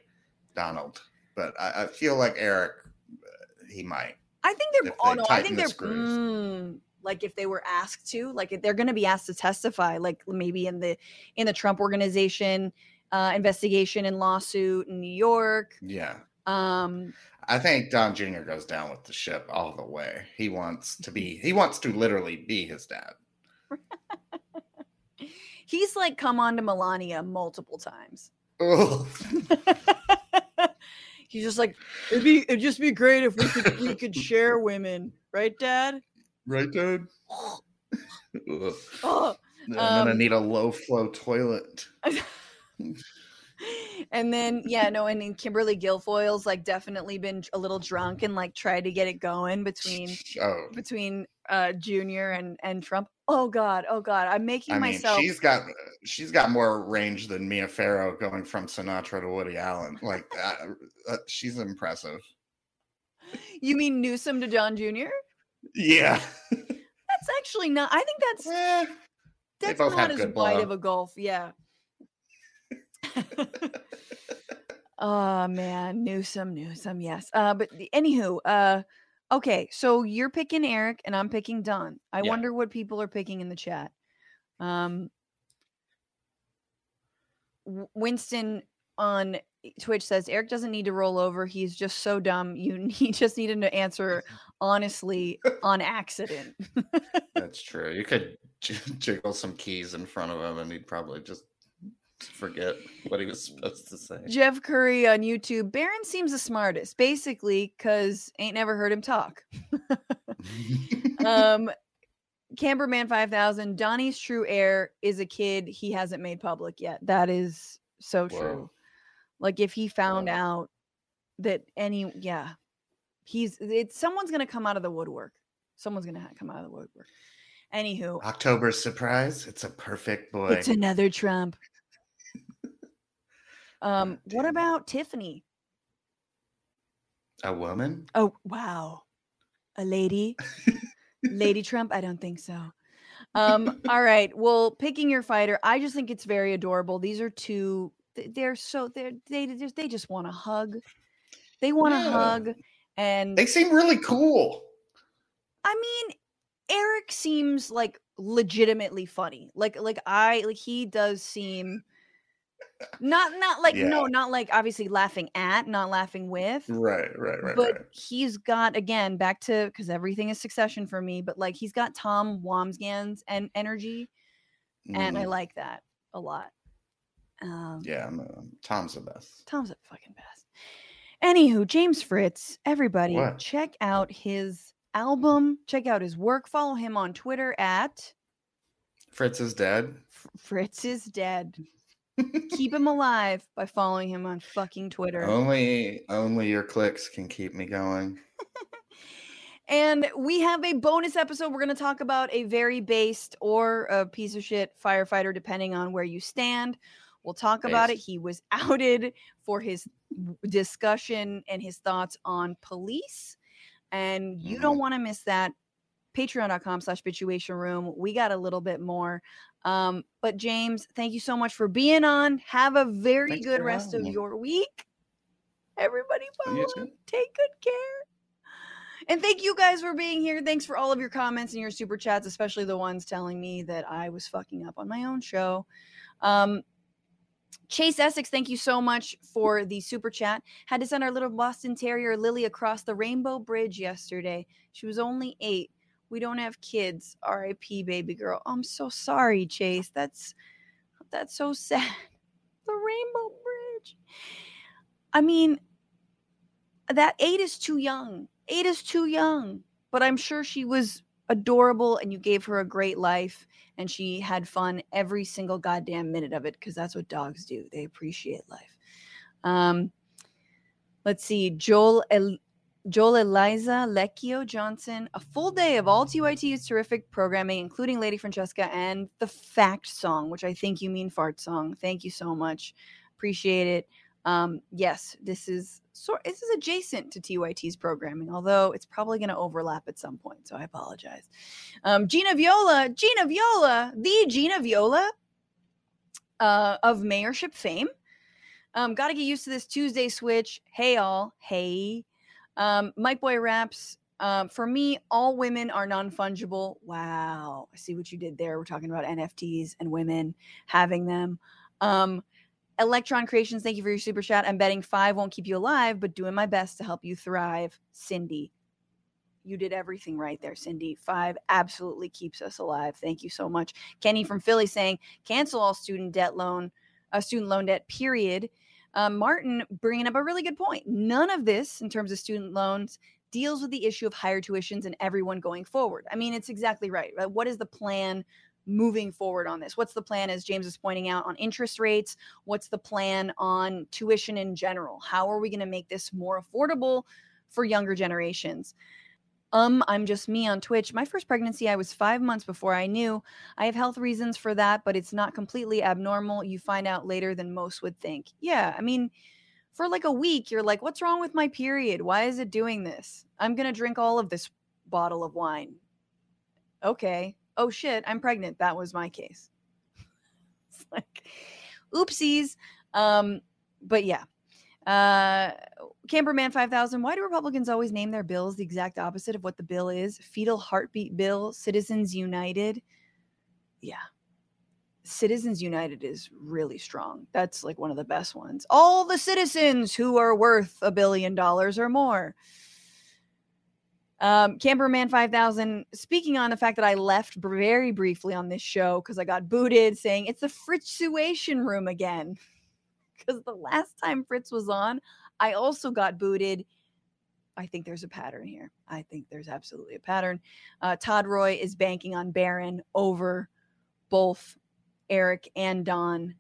Donald, but I, I feel like Eric, uh, he might. I think they're. Oh no, I think the they're. screws. Mm, like if they were asked to, like if they're going to be asked to testify, like maybe in the in the Trump organization uh, investigation and lawsuit in New York. Yeah, Um, I think Don Jr. goes down with the ship all the way. He wants to be. He wants to literally be his dad. he's like come on to Melania multiple times. He's just like it'd be it'd just be great if we could we could share women, right, Dad? Right, Dad? Oh, I'm gonna Um, need a low flow toilet. and then yeah, no, and then Kimberly Guilfoyle's like definitely been a little drunk and like tried to get it going between Oh, between uh Junior and and Trump. Oh God, oh God, I'm making I mean, myself. she's got she's got more range than Mia Farrow going from Sinatra to Woody Allen. Like that, uh, she's impressive. You mean Newsom to Don Jr.? Yeah, That's actually not. I think that's Eh, that's not as wide blow. of a gulf. Yeah. oh man, Newsom, Newsom, yes. Uh, but the- anywho, uh, okay, so you're picking Eric and I'm picking Don. I Yeah. wonder what people are picking in the chat. Um, Winston on Twitch says Eric doesn't need to roll over. He's just so dumb. You he just need him to answer honestly on accident. that's true. You could j- jiggle some keys in front of him, and he'd probably just forget what he was supposed to say. Jeff Curry on YouTube. Barron seems the smartest, basically, because ain't never heard him talk. um, Camberman 5000, Donnie's true heir is a kid he hasn't made public yet. That is so Whoa. true. Like if he found out that any, yeah, he's, it's someone's going to come out of the woodwork. Someone's going to come out of the woodwork. Anywho, October surprise. It's a perfect boy. it's another Trump. Um, what about Tiffany? a woman? Oh, wow. A lady? lady Trump? I don't think so. Um, all right. Well, picking your fighter, I just think it's very adorable. These are two, they're so, they're, they, just- they just want to hug. They want to Yeah. hug. And They seem really cool. I mean, Eric seems like legitimately funny. Like, like I, like he does seem not, not like, no, not like obviously laughing at, not laughing with. Right, right, right, but right. he's got again back to because everything is succession for me but like he's got tom Wambsgans' and energy and i Mhm. like that a lot um Yeah, I'm, uh, Tom's the best. tom's the fucking best anywho james fritz everybody What? check out his album check out his work follow him on twitter at Fritz is dead. F- fritz is dead keep him alive by following him on fucking twitter Only, only your clicks can keep me going. And we have a bonus episode. We're going to talk about a very based or a piece of shit firefighter, depending on where you stand. We'll talk about it. He was outed for his discussion and his thoughts on police. And you don't want to miss that. Patreon.com slash bitchuation room. We got a little bit more. Um, but James, thank you so much for being on. Have a very Thanks good rest of me. your week. Everybody follow. Take good care. And thank you guys for being here. Thanks for all of your comments and your super chats, especially the ones telling me that I was fucking up on my own show. Um, Chase Essex, thank you so much for the super chat. Had to send our little Boston Terrier Lily across the Rainbow Bridge yesterday. She was only eight. We don't have kids. R.I.P. baby girl. I'm so sorry, Chase. That's that's so sad. The Rainbow Bridge. I mean, that eight is too young. Eight is too young. But I'm sure she was adorable and you gave her a great life and she had fun every single goddamn minute of it because that's what dogs do. They appreciate life. Um, let's see. Joel El- Joel Eliza Lecchio Johnson, a full day of all TYT's terrific programming, including Lady Francesca and the Fact Song, which I think you mean Fart Song. Thank you so much. Appreciate it. Um, yes, this is sort this is adjacent to TYT's programming, although it's probably going to overlap at some point. So I apologize. Um, Gina Viola, Gina Viola, the Gina Viola uh, of mayorship fame. Um, Got to get used to this Tuesday switch. Hey all, hey. Um, Mike Boy raps. Um, for me, all women are non fungible. Wow, I see what you did there. We're talking about NFTs and women having them. Um, Electron Creations, thank you for your super chat. I'm betting five won't keep you alive, but doing my best to help you thrive. Cindy, you did everything right there, Cindy. Five absolutely keeps us alive. Thank you so much. Kenny from Philly saying, cancel all student debt loan, uh, student loan debt, period. Um, Martin bringing up a really good point. None of this, in terms of student loans, deals with the issue of higher tuitions and everyone going forward. I mean, it's exactly right? What is the plan moving forward on this? What's the plan, as James is pointing out, on interest rates? What's the plan on tuition in general? How are we going to make this more affordable for younger generations? Um, I'm just me on Twitch. My first pregnancy, I was five months before I knew. I have health reasons for that, but it's not completely abnormal. You find out later than most would think. Yeah, I mean, for like a week, you're like, what's wrong with my period? Why is it doing this? I'm going to drink all of this bottle of wine. Okay. Oh shit, I'm pregnant. That was my case. it's like, oopsies. Um, but yeah. Uh, Camberman 5000. Why do Republicans always name their bills the exact opposite of what the bill is? Fetal heartbeat bill, Citizens United. Yeah. Citizens United is really strong. That's like one of the best ones. All the citizens who are worth a billion dollars or more. Um, Camperman 5000, speaking on the fact that I left very briefly on this show because I got booted saying it's the Fritzsuation room again. Because the last time Fritz was on, I also got booted I think there's a pattern here. I think there's absolutely a pattern. Uh, Todd Roy is banking on Barron over both Eric and Don.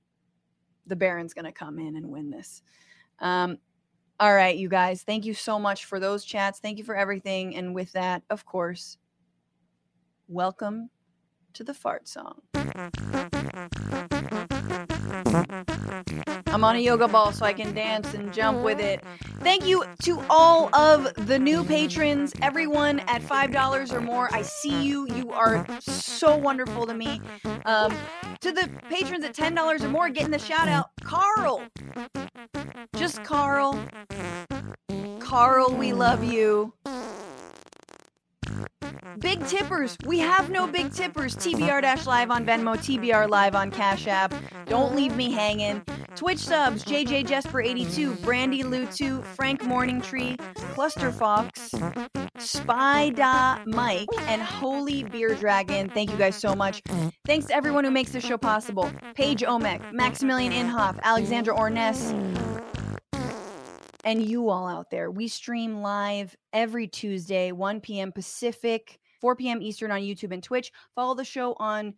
The Barron's going to come in and win this. Um, all right, you guys. Thank you so much for those chats. Thank you for everything. And with that, of course, welcome to the fart song. I'm on a yoga ball so I can dance and jump with it. Thank you to all of the new patrons, everyone at $5 or more. I see you. You are so wonderful to me. Um, to the patrons at $10 or more, getting the shout out, Carl. Just Carl. Carl, we love you. Big tippers. We have no big tippers. TBR Live on Venmo, TBR Live on Cash App. Don't leave me hanging. Twitch subs JJ Jesper82, Brandy Lou2, Frank Morningtree, Cluster Fox, Spy Da Mike, and Holy Beer Dragon. Thank you guys so much. Thanks to everyone who makes this show possible Paige Omek, Maximilian Inhoff, Alexandra Orness, and you all out there. We stream live every Tuesday, 1 p.m. Pacific, 4 p.m. Eastern on YouTube and Twitch. Follow the show on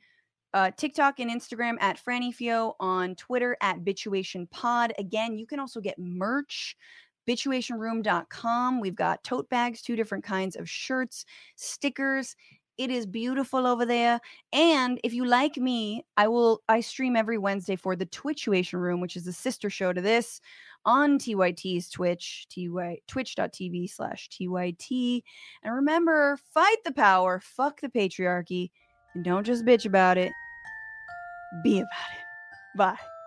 uh, TikTok and Instagram at Franny Fio, on Twitter at Bitchuation Pod. Again, you can also get merch. Bitchuationroom.com. We've got tote bags, two different kinds of shirts, stickers. It is beautiful over there. And if you like me, I will I stream every Wednesday for the Twitchuation Room, which is a sister show to this on TYT's Twitch, ty, twitch.tv slash TYT. And remember, fight the power, fuck the patriarchy, and don't just bitch about it. Be about it. Bye.